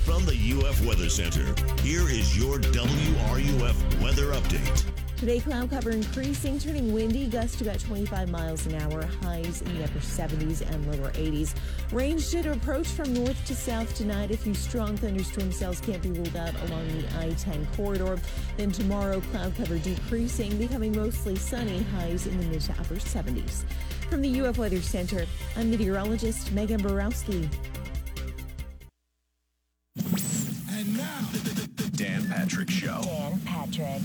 From the UF Weather Center, here is your WRUF weather update. Today, cloud cover increasing, turning windy, gusts to about 25 miles an hour, highs in the upper 70s and lower 80s. Rain should approach from north to south tonight. A few strong thunderstorm cells can't be ruled out along the I 10 corridor. Then tomorrow, cloud cover decreasing, becoming mostly sunny, highs in the mid to upper 70s. From the UF Weather Center, I'm meteorologist Megan Borowski. And now, The Dan Patrick Show. Dan Patrick.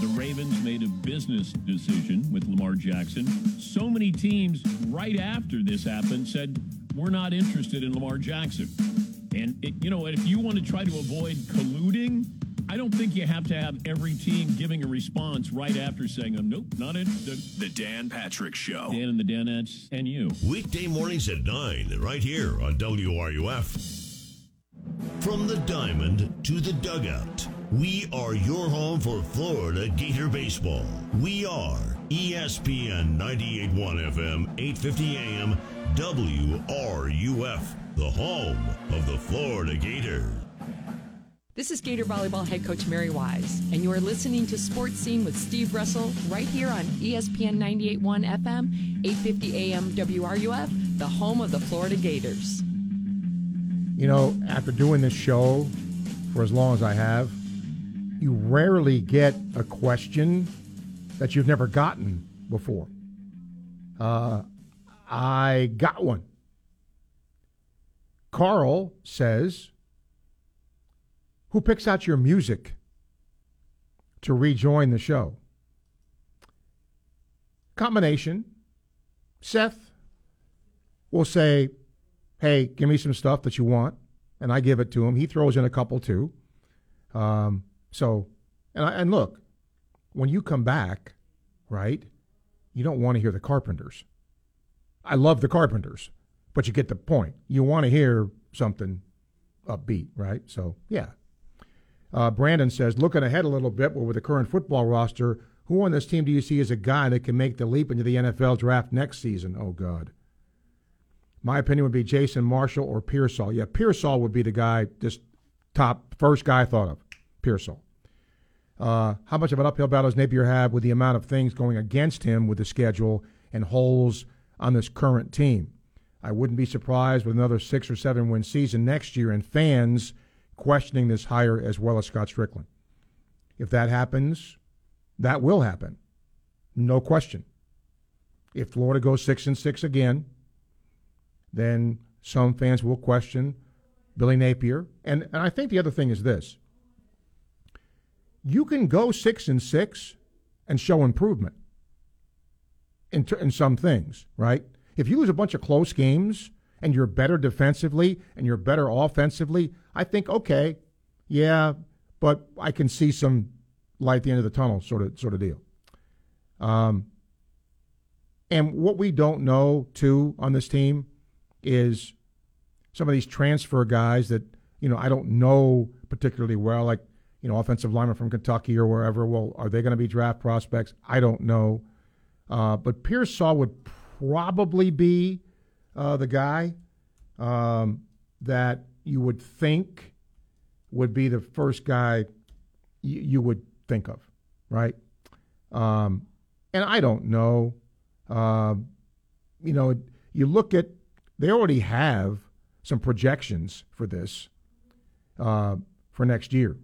The Ravens made a business decision with Lamar Jackson. So many teams right after this happened said, We're not interested in Lamar Jackson. And, it, you know, if you want to try to avoid colluding, I don't think you have to have every team giving a response right after saying, oh, Nope, not interested. The Dan Patrick Show. Dan and the Danettes and you. Weekday mornings at 9, right here on WRUF. From the diamond to the dugout, we are your home for Florida Gator Baseball. We are ESPN 98.1 FM, 850 AM, WRUF, the home of the Florida Gators. This is Gator Volleyball head coach Mary Wise, and you are listening to Sports Scene with Steve Russell right here on ESPN 98.1 FM, 850 AM WRUF, the home of the Florida Gators. You know, after doing this show for as long as I have, you rarely get a question that you've never gotten before. Uh, I got one. Carl says, Who picks out your music to rejoin the show? Combination. Seth will say, Hey, give me some stuff that you want. And I give it to him. He throws in a couple too. Um, so, and, I, and look, when you come back, right, you don't want to hear the Carpenters. I love the Carpenters, but you get the point. You want to hear something upbeat, right? So, yeah. Uh, Brandon says, looking ahead a little bit, well, with the current football roster, who on this team do you see as a guy that can make the leap into the NFL draft next season? Oh, God. My opinion would be Jason Marshall or Pearsall. Yeah, Pearsall would be the guy, just top, first guy I thought of. Pearsall. Uh, how much of an uphill battle does Napier have with the amount of things going against him with the schedule and holes on this current team? I wouldn't be surprised with another six or seven win season next year and fans questioning this hire as well as Scott Stricklin. If that happens, that will happen. No question. If Florida goes six and six again, then some fans will question Billy Napier. And, and I think the other thing is this you can go six and six and show improvement in, in some things, right? If you lose a bunch of close games and you're better defensively and you're better offensively, I think, okay, yeah, but I can see some light at the end of the tunnel sort of sort of deal. Um, and what we don't know too on this team is some of these transfer guys that you know I don't know particularly well, like you know offensive lineman from Kentucky or wherever. Well, are they going to be draft prospects? I don't know. Uh, but Pearsall would probably be uh, the guy um, that you would think would be the first guy y- you would think of, right? Um, and I don't know. Uh, you know, you look at they already have some projections for this uh, for next year,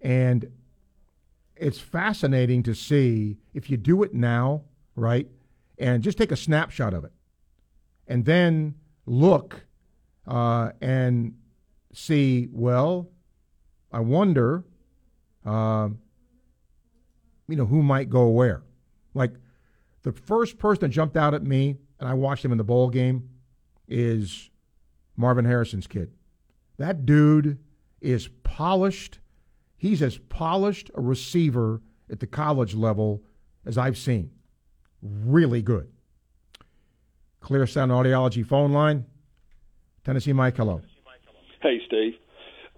and it's fascinating to see if you do it now, right, and just take a snapshot of it, and then look uh, and see. Well, I wonder, uh, you know, who might go where. Like the first person that jumped out at me, and I watched him in the bowl game, is Marvin Harrison's kid. That dude is polished. He's as polished a receiver at the college level as I've seen. Really good. Clear Sound Audiology phone line. Tennessee Mike, hello. Hey, Steve.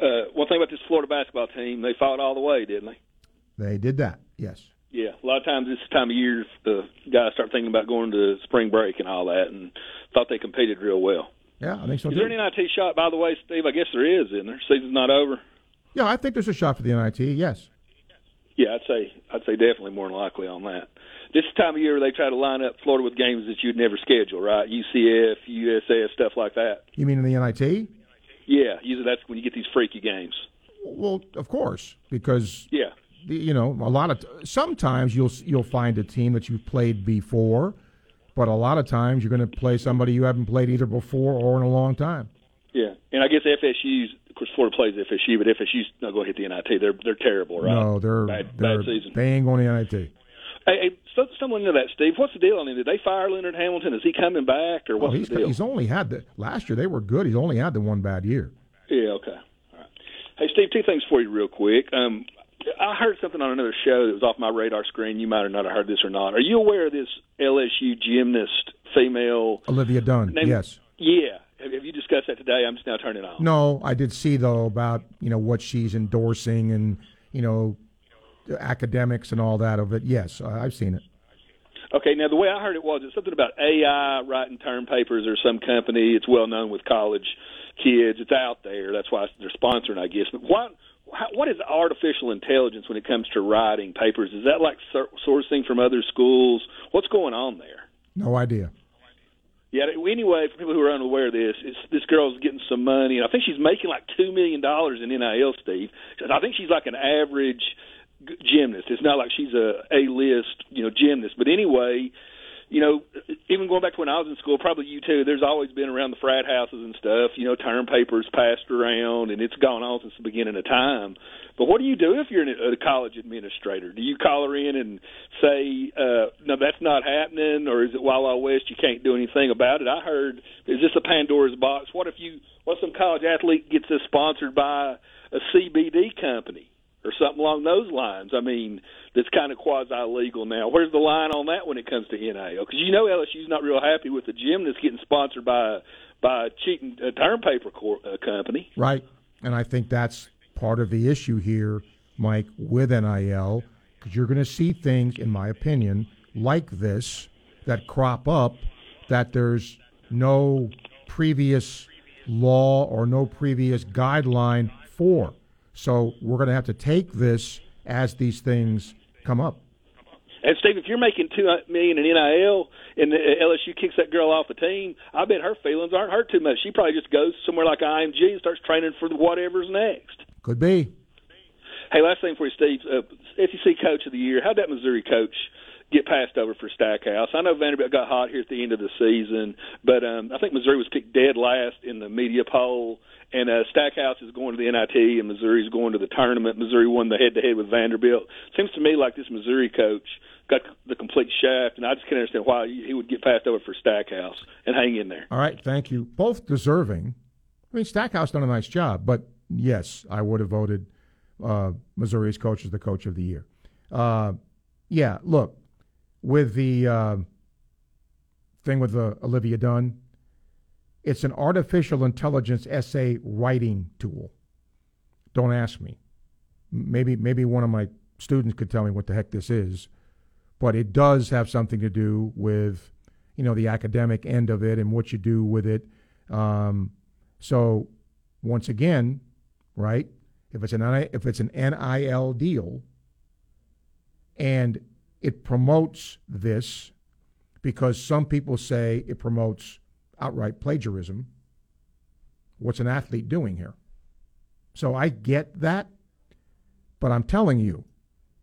Uh, one thing about this Florida basketball team, they fought all the way, didn't they? They did that, yes. Yeah, a lot of times this time of year, the guys start thinking about going to spring break and all that, and thought they competed real well. Yeah, I think so Is too. there an NIT shot, by the way, Steve? I guess there is, isn't there? Season's not over. Yeah, I think there's a shot for the NIT, yes. Yeah, I'd say I'd say definitely more than likely on that. This time of year, they try to line up Florida with games that you'd never schedule, right? UCF, USF, stuff like that. You mean in the NIT? Yeah, usually that's when you get these freaky games. Well, of course, because Yeah, you know a lot of t- sometimes you'll you'll find a team that you've played before, but a lot of times you're going to play somebody you haven't played either before or in a long time. yeah, and I guess FSU's of course Florida plays FSU, but FSU's not going to hit the NIT. They're they're terrible, right? No, they're bad, they're bad season. they ain't going to NIT. Hey, hey so, someone into that, Steve. What's the deal on him? Did they fire Leonard Hamilton? Is he coming back, or Oh, he's the deal? he's only had the last year they were good. He's only had the one bad year. Yeah, okay. All right. Hey, Steve, two things for you real quick. Um, I heard something on another show that was off my radar screen. You might or not have heard this or not. Are you aware of this LSU gymnast female? Olivia Dunne, named- yes. Yeah. Have, you discussed that today? I'm just now turning on. No, I did see though about you know what she's endorsing and you know academics and all that of it. Yes, I've seen it. Okay, now the way I heard it was it's something about AI writing term papers or some company. It's well known with college kids. It's out there. That's why they're sponsoring, I guess. But what how, what is artificial intelligence when it comes to writing papers? Is that like sourcing from other schools? What's going on there? No idea. Yeah. Anyway, for people who are unaware of this, it's, this girl's getting some money, and I think she's making like two million dollars in NIL. Steve, I think she's like an average gymnast. It's not like she's a a list, you know, gymnast. But anyway, you know, even going back to when I was in school, probably you too. There's always been around the frat houses and stuff. You know, term papers passed around, and it's gone on since the beginning of time. But what do you do if you're a college administrator? Do you call her in and say, uh, "No, that's not happening," or is it Wild Wild West? You can't do anything about it. I heard, is this a Pandora's box? What if you, what if some college athlete gets this sponsored by a CBD company? Or something along those lines. I mean, that's kind of quasi legal now. Where's the line on that when it comes to NIL? Because you know LSU's not real happy with the gym that's getting sponsored by by a cheating uh, term paper cor- uh, company. Right. And I think that's part of the issue here, Mike, with NIL, because you're going to see things, in my opinion, like this that crop up that there's no previous law or no previous guideline for. So we're going to have to take this as these things come up. And Steve, if you're making two million in NIL and the LSU kicks that girl off the team, I bet her feelings aren't hurt too much. She probably just goes somewhere like IMG and starts training for whatever's next. Could be. Hey, last thing for you, Steve. Uh, SEC Coach of the Year. How'd that Missouri coach get passed over for Stackhouse. I know Vanderbilt got hot here at the end of the season, but um, I think Missouri was picked dead last in the media poll. And uh, Stackhouse is going to the NIT, and Missouri's going to the tournament. Missouri won the head-to-head with Vanderbilt. Seems to me like this Missouri coach got the complete shaft, and I just can't understand why he would get passed over for Stackhouse and hang in there. All right, thank you. Both deserving. I mean, Stackhouse done a nice job, but yes, I would have voted uh, Missouri's coach as the coach of the year. Uh, yeah, look, with the uh, thing with uh, Olivia Dunne. it's an artificial intelligence essay writing tool. Don't ask me. Maybe maybe one of my students could tell me what the heck this is, but it does have something to do with you know the academic end of it and what you do with it. Um, so once again, right? If it's an if it's an NIL deal, and it promotes this because some people say it promotes outright plagiarism. What's an athlete doing here? So I get that, but I'm telling you,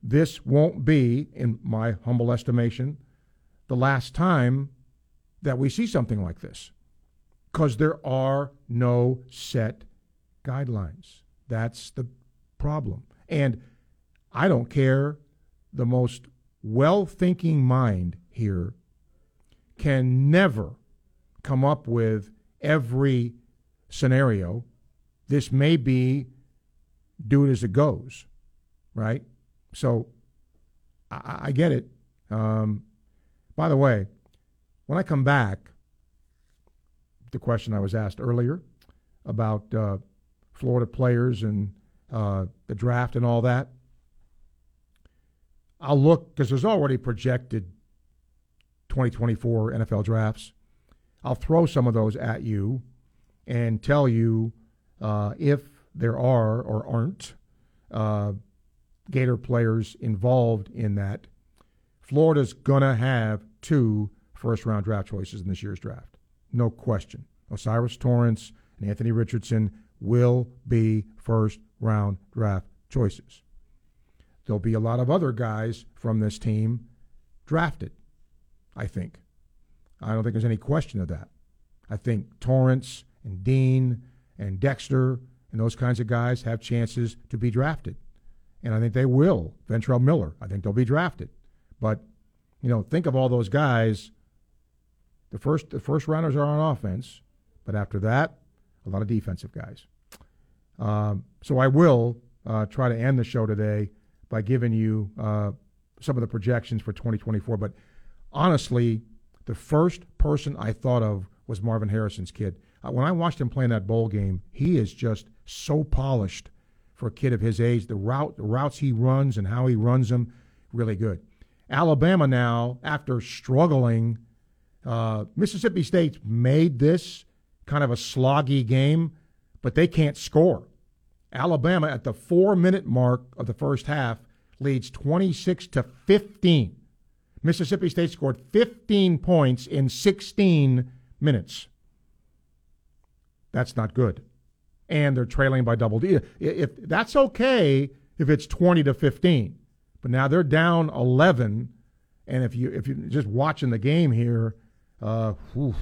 this won't be, in my humble estimation, the last time that we see something like this because there are no set guidelines. That's the problem. And I don't care the most well thinking mind here can never come up with every scenario. This may be do it as it goes, right? So I, I get it. Um, by the way, when I come back, the question I was asked earlier about uh, Florida players and uh, the draft and all that. I'll look because there's already projected 2024 NFL drafts. I'll throw some of those at you and tell you uh, if there are or aren't uh, Gator players involved in that. Florida's going to have two first round draft choices in this year's draft. No question. O'Cyrus Torrence and Anthony Richardson will be first round draft choices. There'll be a lot of other guys from this team drafted, I think. I don't think there's any question of that. I think Torrence and Dean and Dexter and those kinds of guys have chances to be drafted. And I think they will. Ventrell Miller, I think they'll be drafted. But, you know, think of all those guys. The first the first rounders are on offense, but after that, a lot of defensive guys. Um, so I will uh, try to end the show today by giving you uh, some of the projections for 2024. But honestly, the first person I thought of was Marvin Harrison's kid. Uh, when I watched him play in that bowl game, he is just so polished for a kid of his age. The route, the routes he runs and how he runs them, really good. Alabama now, after struggling, uh, Mississippi State made this kind of a sloggy game, but they can't score. Alabama at the four minute mark of the first half leads 26 to 15. Mississippi State scored 15 points in 16 minutes. That's not good. And they're trailing by double digits. If that's okay if it's 20 to 15. But now they're down 11 and if you if you're just watching the game here, uh, whew,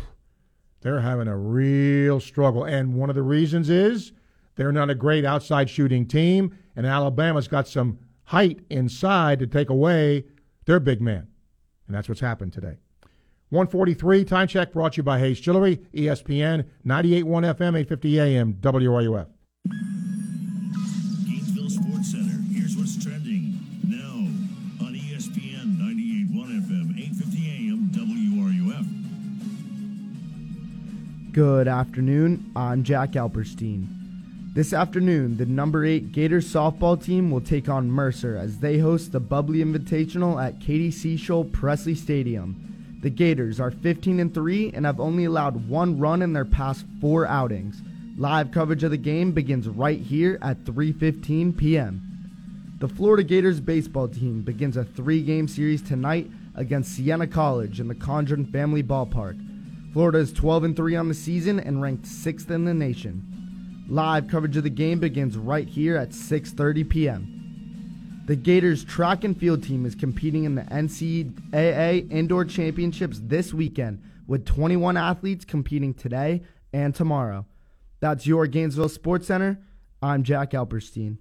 they're having a real struggle. And one of the reasons is they're not a great outside shooting team, and Alabama's got some height inside to take away their big man. And that's what's happened today. 143 time check brought to you by Hayes Jewelry, ESPN, 98.1 FM, 850 AM, WRUF. Gainesville Sports Center. Here's what's trending now on ESPN 98.1 FM, 850 AM, WRUF. Good afternoon. I'm Jack Alperstein. This afternoon, the number 8 Gators softball team will take on Mercer as they host the Bubly Invitational at Katie Seashole Pressly Stadium. The Gators are 15 and 3 and have only allowed one run in their past 4 outings. Live coverage of the game begins right here at 3:15 p.m. The Florida Gators baseball team begins a 3-game series tonight against Siena College in the Condron Family Ballpark. Florida is 12 and 3 on the season and ranked 6th in the nation. Live coverage of the game begins right here at 6:30 p.m. The Gators track and field team is competing in the NCAA Indoor Championships this weekend with 21 athletes competing today and tomorrow. That's your Gainesville Sports Center. I'm Jack Alperstein.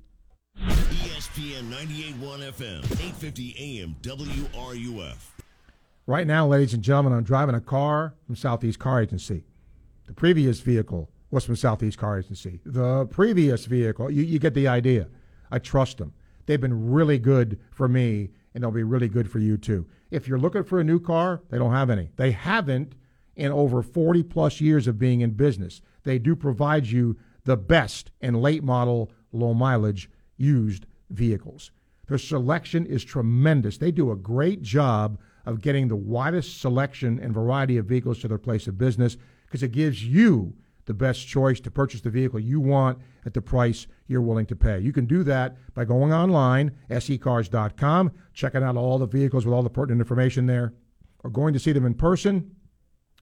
ESPN 98.1 FM, 850 AM, WRUF. Right now, ladies and gentlemen, I'm driving a car from Southeast Car Agency. The previous vehicle from Southeast Car Agency. The previous vehicle, you, you get the idea. I trust them. They've been really good for me, and they'll be really good for you too. If you're looking for a new car, they don't have any. They haven't in over 40 plus years of being in business. They do provide you the best in late model, low mileage used vehicles. Their selection is tremendous. They do a great job of getting the widest selection and variety of vehicles to their place of business because it gives you the best choice to purchase the vehicle you want at the price you're willing to pay. You can do that by going online, secars.com, checking out all the vehicles with all the pertinent information there, or going to see them in person,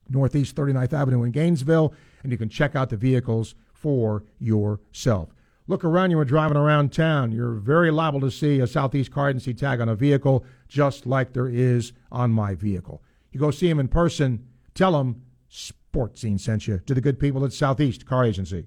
Northeast 39th Avenue in Gainesville, and you can check out the vehicles for yourself. Look around you when driving around town. You're very liable to see a Southeast Car Agency tag on a vehicle, just like there is on my vehicle. You go see them in person, tell them Sports Scene sent you to the good people at Southeast Car Agency.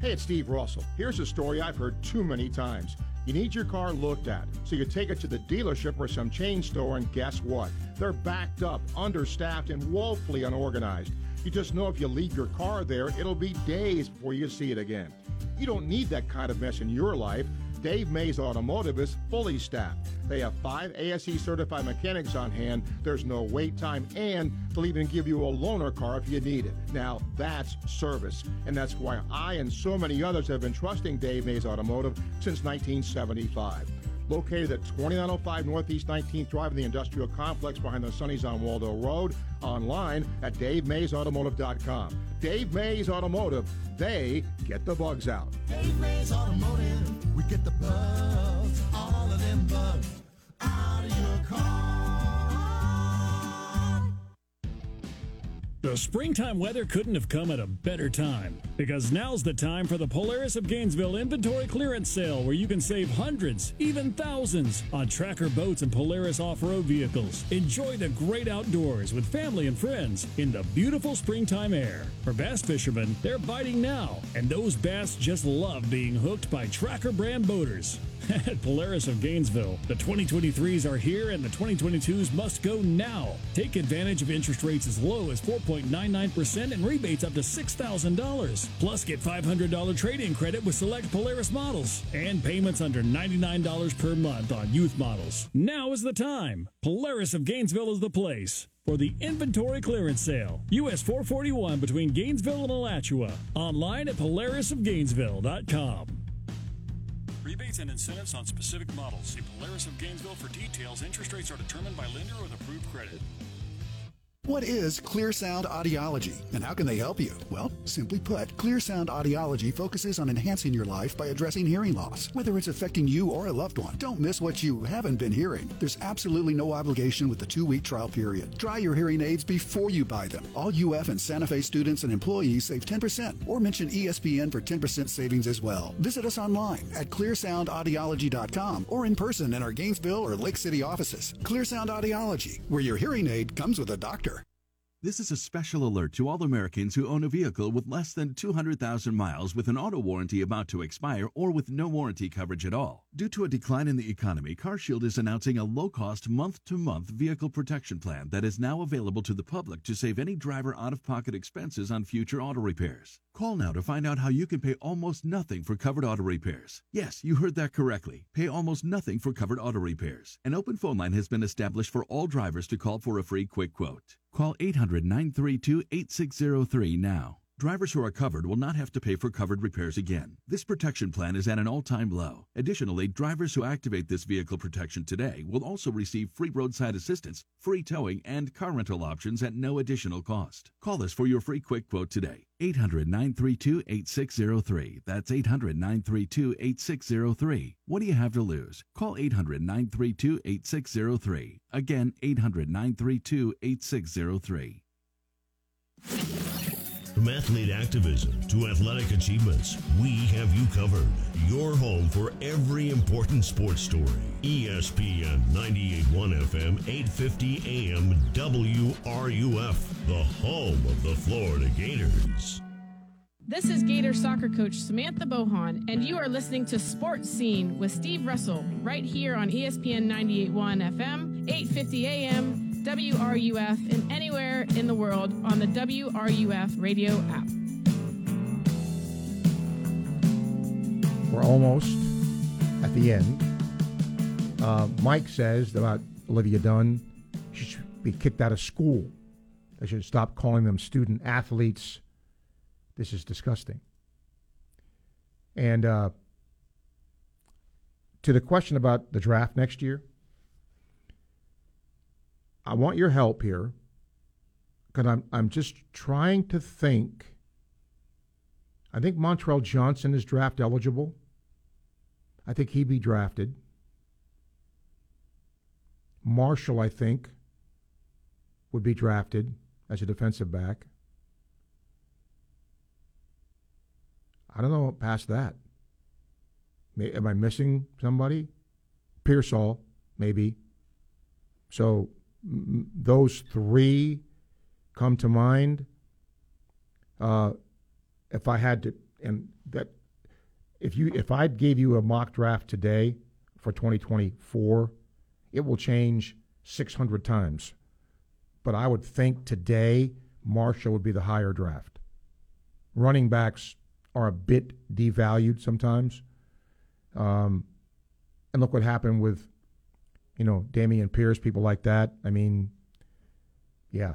Hey, it's Steve Russell. Here's a story I've heard too many times. You need your car looked at, so you take it to the dealership or some chain store, and guess what? They're backed up, understaffed, and woefully unorganized. You just know if you leave your car there, it'll be days before you see it again. You don't need that kind of mess in your life. Dave Mays Automotive is fully staffed. They have five ASE certified mechanics on hand. There's no wait time, and they'll even give you a loaner car if you need it. Now, that's service. And that's why I and so many others have been trusting Dave Mays Automotive since 1975 located at 2905 Northeast 19th Drive in the industrial complex behind the Sunny's on Waldo Road. Online at DaveMaysAutomotive.com. Dave Mays Automotive, they get the bugs out. Dave Mays Automotive, we get the bugs, all of them bugs, out of your car. The springtime weather couldn't have come at a better time because now's the time for the Polaris of Gainesville inventory clearance sale where you can save hundreds, even thousands on tracker boats and Polaris off road vehicles. Enjoy the great outdoors with family and friends in the beautiful springtime air. For bass fishermen, they're biting now, and those bass just love being hooked by tracker brand boaters. At Polaris of Gainesville, the 2023s are here and the 2022s must go now. Take advantage of interest rates as low as 4.99% and rebates up to $6,000. Plus, get $500 trade in credit with select Polaris models and payments under $99 per month on youth models. Now is the time. Polaris of Gainesville is the place for the inventory clearance sale. US 441 between Gainesville and Alachua. Online at polarisofgainesville.com. Rebates and incentives on specific models. See Polaris of Gainesville for details. Interest rates are determined by lender with approved credit. What is Clear Sound Audiology and how can they help you? Well, simply put, Clear Sound Audiology focuses on enhancing your life by addressing hearing loss, whether it's affecting you or a loved one. Don't miss what you haven't been hearing. There's absolutely no obligation with the two week trial period. Try your hearing aids before you buy them. All UF and Santa Fe students and employees save 10% or mention ESPN for 10% savings as well. Visit us online at clearsoundaudiology.com or in person in our Gainesville or Lake City offices. Clear Sound Audiology, where your hearing aid comes with a doctor. This is a special alert to all Americans who own a vehicle with less than 200,000 miles with an auto warranty about to expire or with no warranty coverage at all. Due to a decline in the economy, CarShield is announcing a low-cost month-to-month vehicle protection plan that is now available to the public to save any driver out-of-pocket expenses on future auto repairs. Call now to find out how you can pay almost nothing for covered auto repairs. Yes, you heard that correctly. Pay almost nothing for covered auto repairs. An open phone line has been established for all drivers to call for a free quick quote. Call 800 932 8603 now. Drivers who are covered will not have to pay for covered repairs again. This protection plan is at an all time low. Additionally, drivers who activate this vehicle protection today will also receive free roadside assistance, free towing, and car rental options at no additional cost. Call us for your free quick quote today. 800 932 8603. That's 800 932 8603. What do you have to lose? Call 800 932 8603. Again, 800 932 8603. From athlete activism to athletic achievements, we have you covered. Your home for every important sports story. ESPN 98.1 FM, 850 AM, WRUF, the home of the Florida Gators. This is Gator soccer coach Samantha Bohon, and you are listening to Sports Scene with Steve Russell right here on ESPN 98.1 FM, 8:50 a.m., WRUF, and anywhere in the world on the WRUF radio app. We're almost at the end. Uh, Mike says about Olivia Dunne, she should be kicked out of school. They should stop calling them student athletes. This is disgusting. And uh, to the question about the draft next year, I want your help here because I'm I'm just trying to think. I think Montrell Johnson is draft eligible. I think he'd be drafted. Marshall, I think, would be drafted as a defensive back. I don't know past that. May, am I missing somebody? Pearsall, maybe. So those three come to mind. Uh, if I had to, and that, if you, if I gave you a mock draft today for 2024, it will change 600 times. But I would think today Marshall would be the higher draft. Running backs are a bit devalued sometimes. Um, and look what happened with, you know, Dameon Pierce, people like that. I mean, yeah.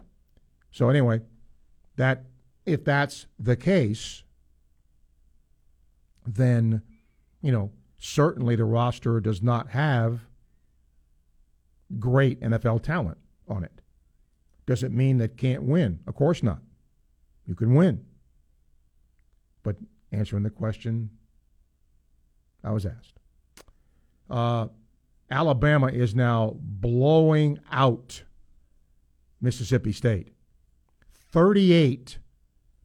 So anyway, that if that's the case, then, you know, certainly the roster does not have great NFL talent on it. Does it mean that can't win? Of course not. You can win. But answering the question I was asked. Uh, Alabama is now blowing out Mississippi State. 38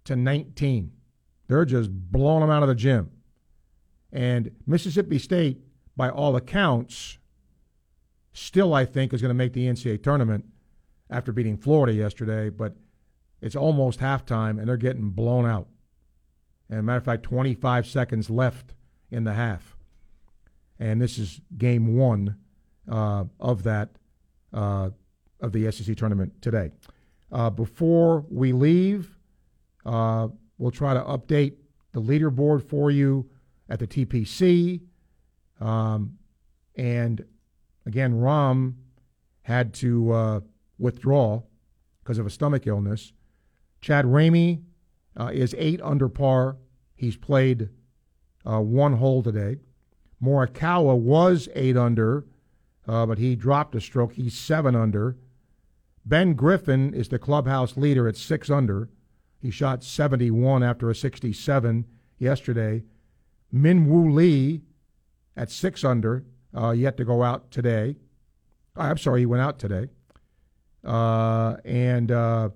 to 19. They're just blowing them out of the gym. And Mississippi State, by all accounts, still, I think, is going to make the NCAA tournament after beating Florida yesterday, but it's almost halftime and they're getting blown out. And matter of fact, 25 seconds left in the half. And this is game one uh, of that, uh, of the SEC tournament today. Uh, before we leave, uh, we'll try to update the leaderboard for you at the TPC. Um, and again, Rahm had to uh, withdraw because of a stomach illness. Chad Ramey uh, is eight under par. He's played one hole today. Morikawa was eight under, uh, but he dropped a stroke. He's seven under. Ben Griffin is the clubhouse leader at six under. He shot 71 after a 67 yesterday. Min Woo Lee at six under, uh, yet to go out today. I'm sorry, he went out today. Uh, and uh,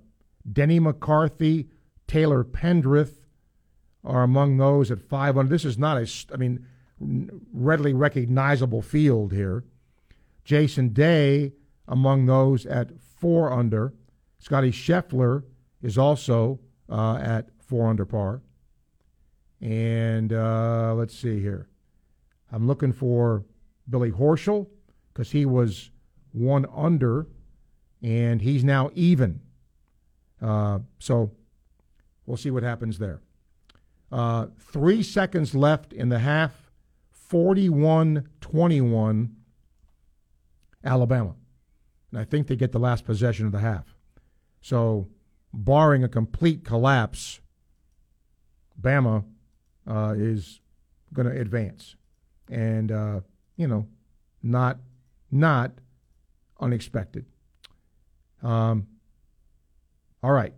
Denny McCarthy, Taylor Pendrith are among those at five under. This is not a, I mean, readily recognizable field here. Jason Day among those at four under. Scotty Scheffler is also uh, at four under par. And uh, let's see here. I'm looking for Billy Horschel because he was one under, and he's now even. Uh, so we'll see what happens there. Uh, three seconds left in the half, 41 21, Alabama. And I think they get the last possession of the half. So, barring a complete collapse, Bama uh, is going to advance. And, uh, you know, not, not unexpected. Um, all right.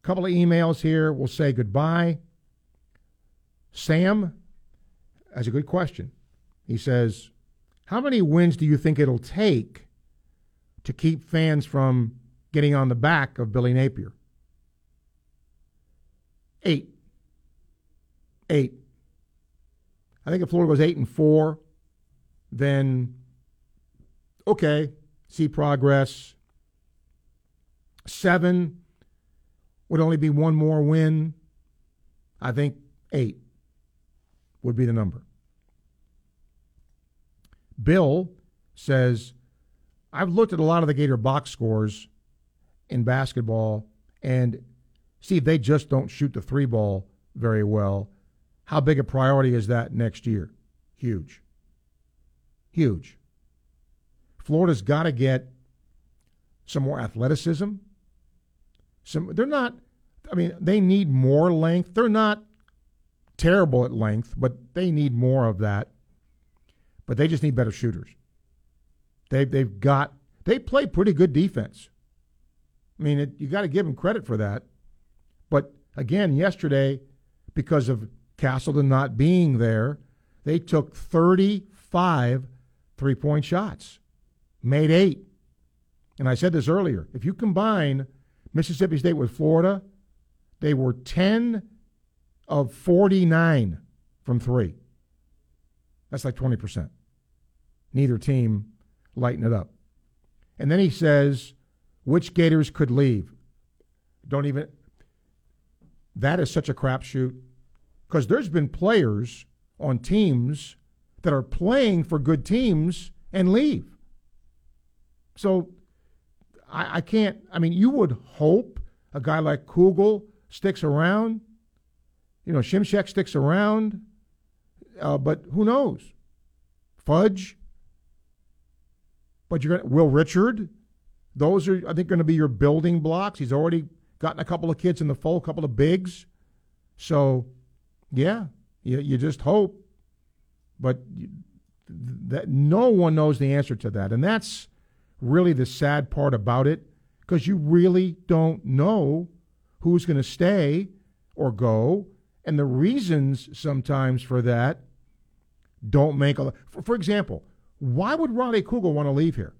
Couple of emails here. We'll say goodbye. Sam has a good question. He says, How many wins do you think it'll take to keep fans from getting on the back of Billy Napier? Eight. Eight. I think if Florida goes eight and four, then okay, see progress. Seven would only be one more win. I think eight would be the number. Bill says, I've looked at a lot of the Gator box scores in basketball, and Steve, they just don't shoot the three ball very well. How big a priority is that next year? Huge. Huge. Florida's got to get some more athleticism. Some they're not I mean, they need more length. They're not terrible at length, but they need more of that. But they just need better shooters. They they've got they play pretty good defense. I mean, it, you got to give them credit for that. But again, yesterday, because of Castleton not being there, they took 35 three point shots, made eight. And I said this earlier if you combine Mississippi State with Florida, they were 10 of 49 from three. That's like 20%. Neither team lighten it up. And then he says, which Gators could leave? Don't even. That is such a crapshoot because there's been players on teams that are playing for good teams and leave. So I, I can't. I mean, you would hope a guy like Kugel sticks around. You know, Szymczyk sticks around, uh, but who knows? Fudge. But you're going to, Will Richard. Those are, I think, going to be your building blocks. He's already gotten a couple of kids in the fold, a couple of bigs. So, yeah, you, you just hope. But you, that no one knows the answer to that, and that's really the sad part about it, because you really don't know who's going to stay or go, and the reasons sometimes for that don't make a. For, for example, why would Ronnie Kugel want to leave here?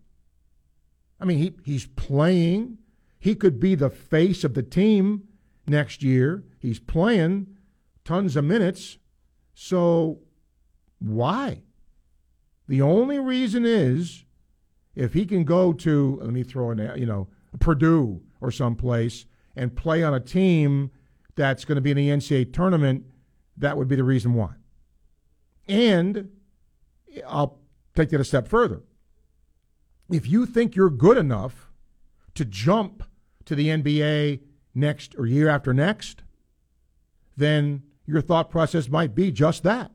I mean, he, he's playing. He could be the face of the team next year. He's playing tons of minutes. So why? The only reason is if he can go to, let me throw in, you know, Purdue or someplace and play on a team that's going to be in the NCAA tournament, that would be the reason why. And I'll take that a step further. If you think you're good enough to jump to the NBA next or year after next, then your thought process might be just that,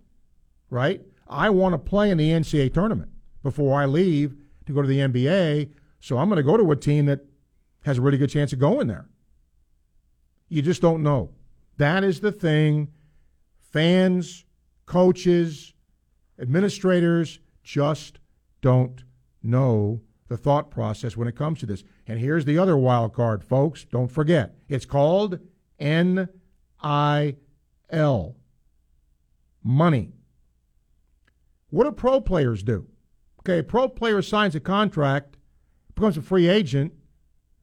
right? I want to play in the NCAA tournament before I leave to go to the NBA, so I'm going to go to a team that has a really good chance of going there. You just don't know. That is the thing fans, coaches, administrators just don't know the thought process when it comes to this. And here's the other wild card, folks. Don't forget. It's called NIL. Money. What do pro players do? Okay, a pro player signs a contract, becomes a free agent,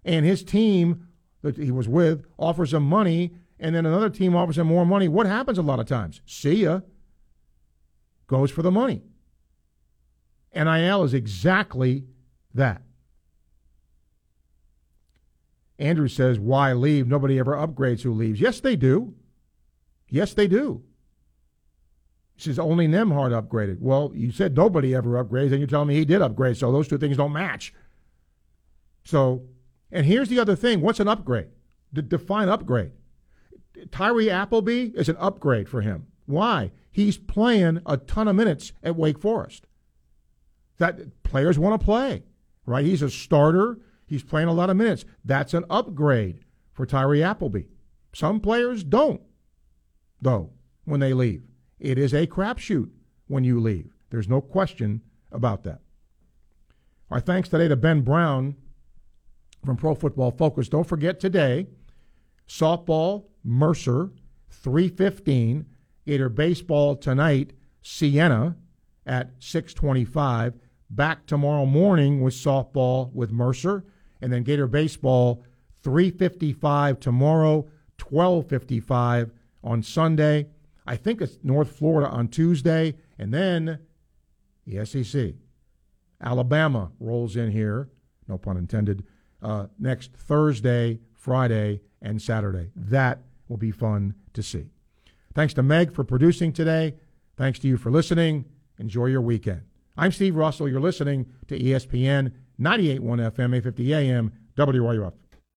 and his team that he was with offers him money, and then another team offers him more money. What happens a lot of times? See ya. Goes for the money. NIL is exactly that. Andrew says, Why leave? Nobody ever upgrades who leaves. Yes, they do. Yes, they do. He says, Only Nembhard upgraded. Well, you said nobody ever upgrades, and you're telling me he did upgrade, so those two things don't match. So, and here's the other thing what's an upgrade? D- define upgrade. Tyree Appleby is an upgrade for him. Why? He's playing a ton of minutes at Wake Forest. That players want to play, right? He's a starter. He's playing a lot of minutes. That's an upgrade for Tyree Appleby. Some players don't, though, when they leave. It is a crapshoot when you leave. There's no question about that. Our thanks today to Ben Brown from Pro Football Focus. Don't forget today, softball, Mercer, 315. Gator baseball tonight, Siena at 625. Back tomorrow morning with softball with Mercer. And then Gator baseball, 355 tomorrow, 12:55 on Sunday. I think it's North Florida on Tuesday, and then the SEC. Alabama rolls in here, no pun intended, uh, next Thursday, Friday, and Saturday. That will be fun to see. Thanks to Meg for producing today. Thanks to you for listening. Enjoy your weekend. I'm Steve Russell. You're listening to ESPN 98.1 FM, 850 AM, WRUF.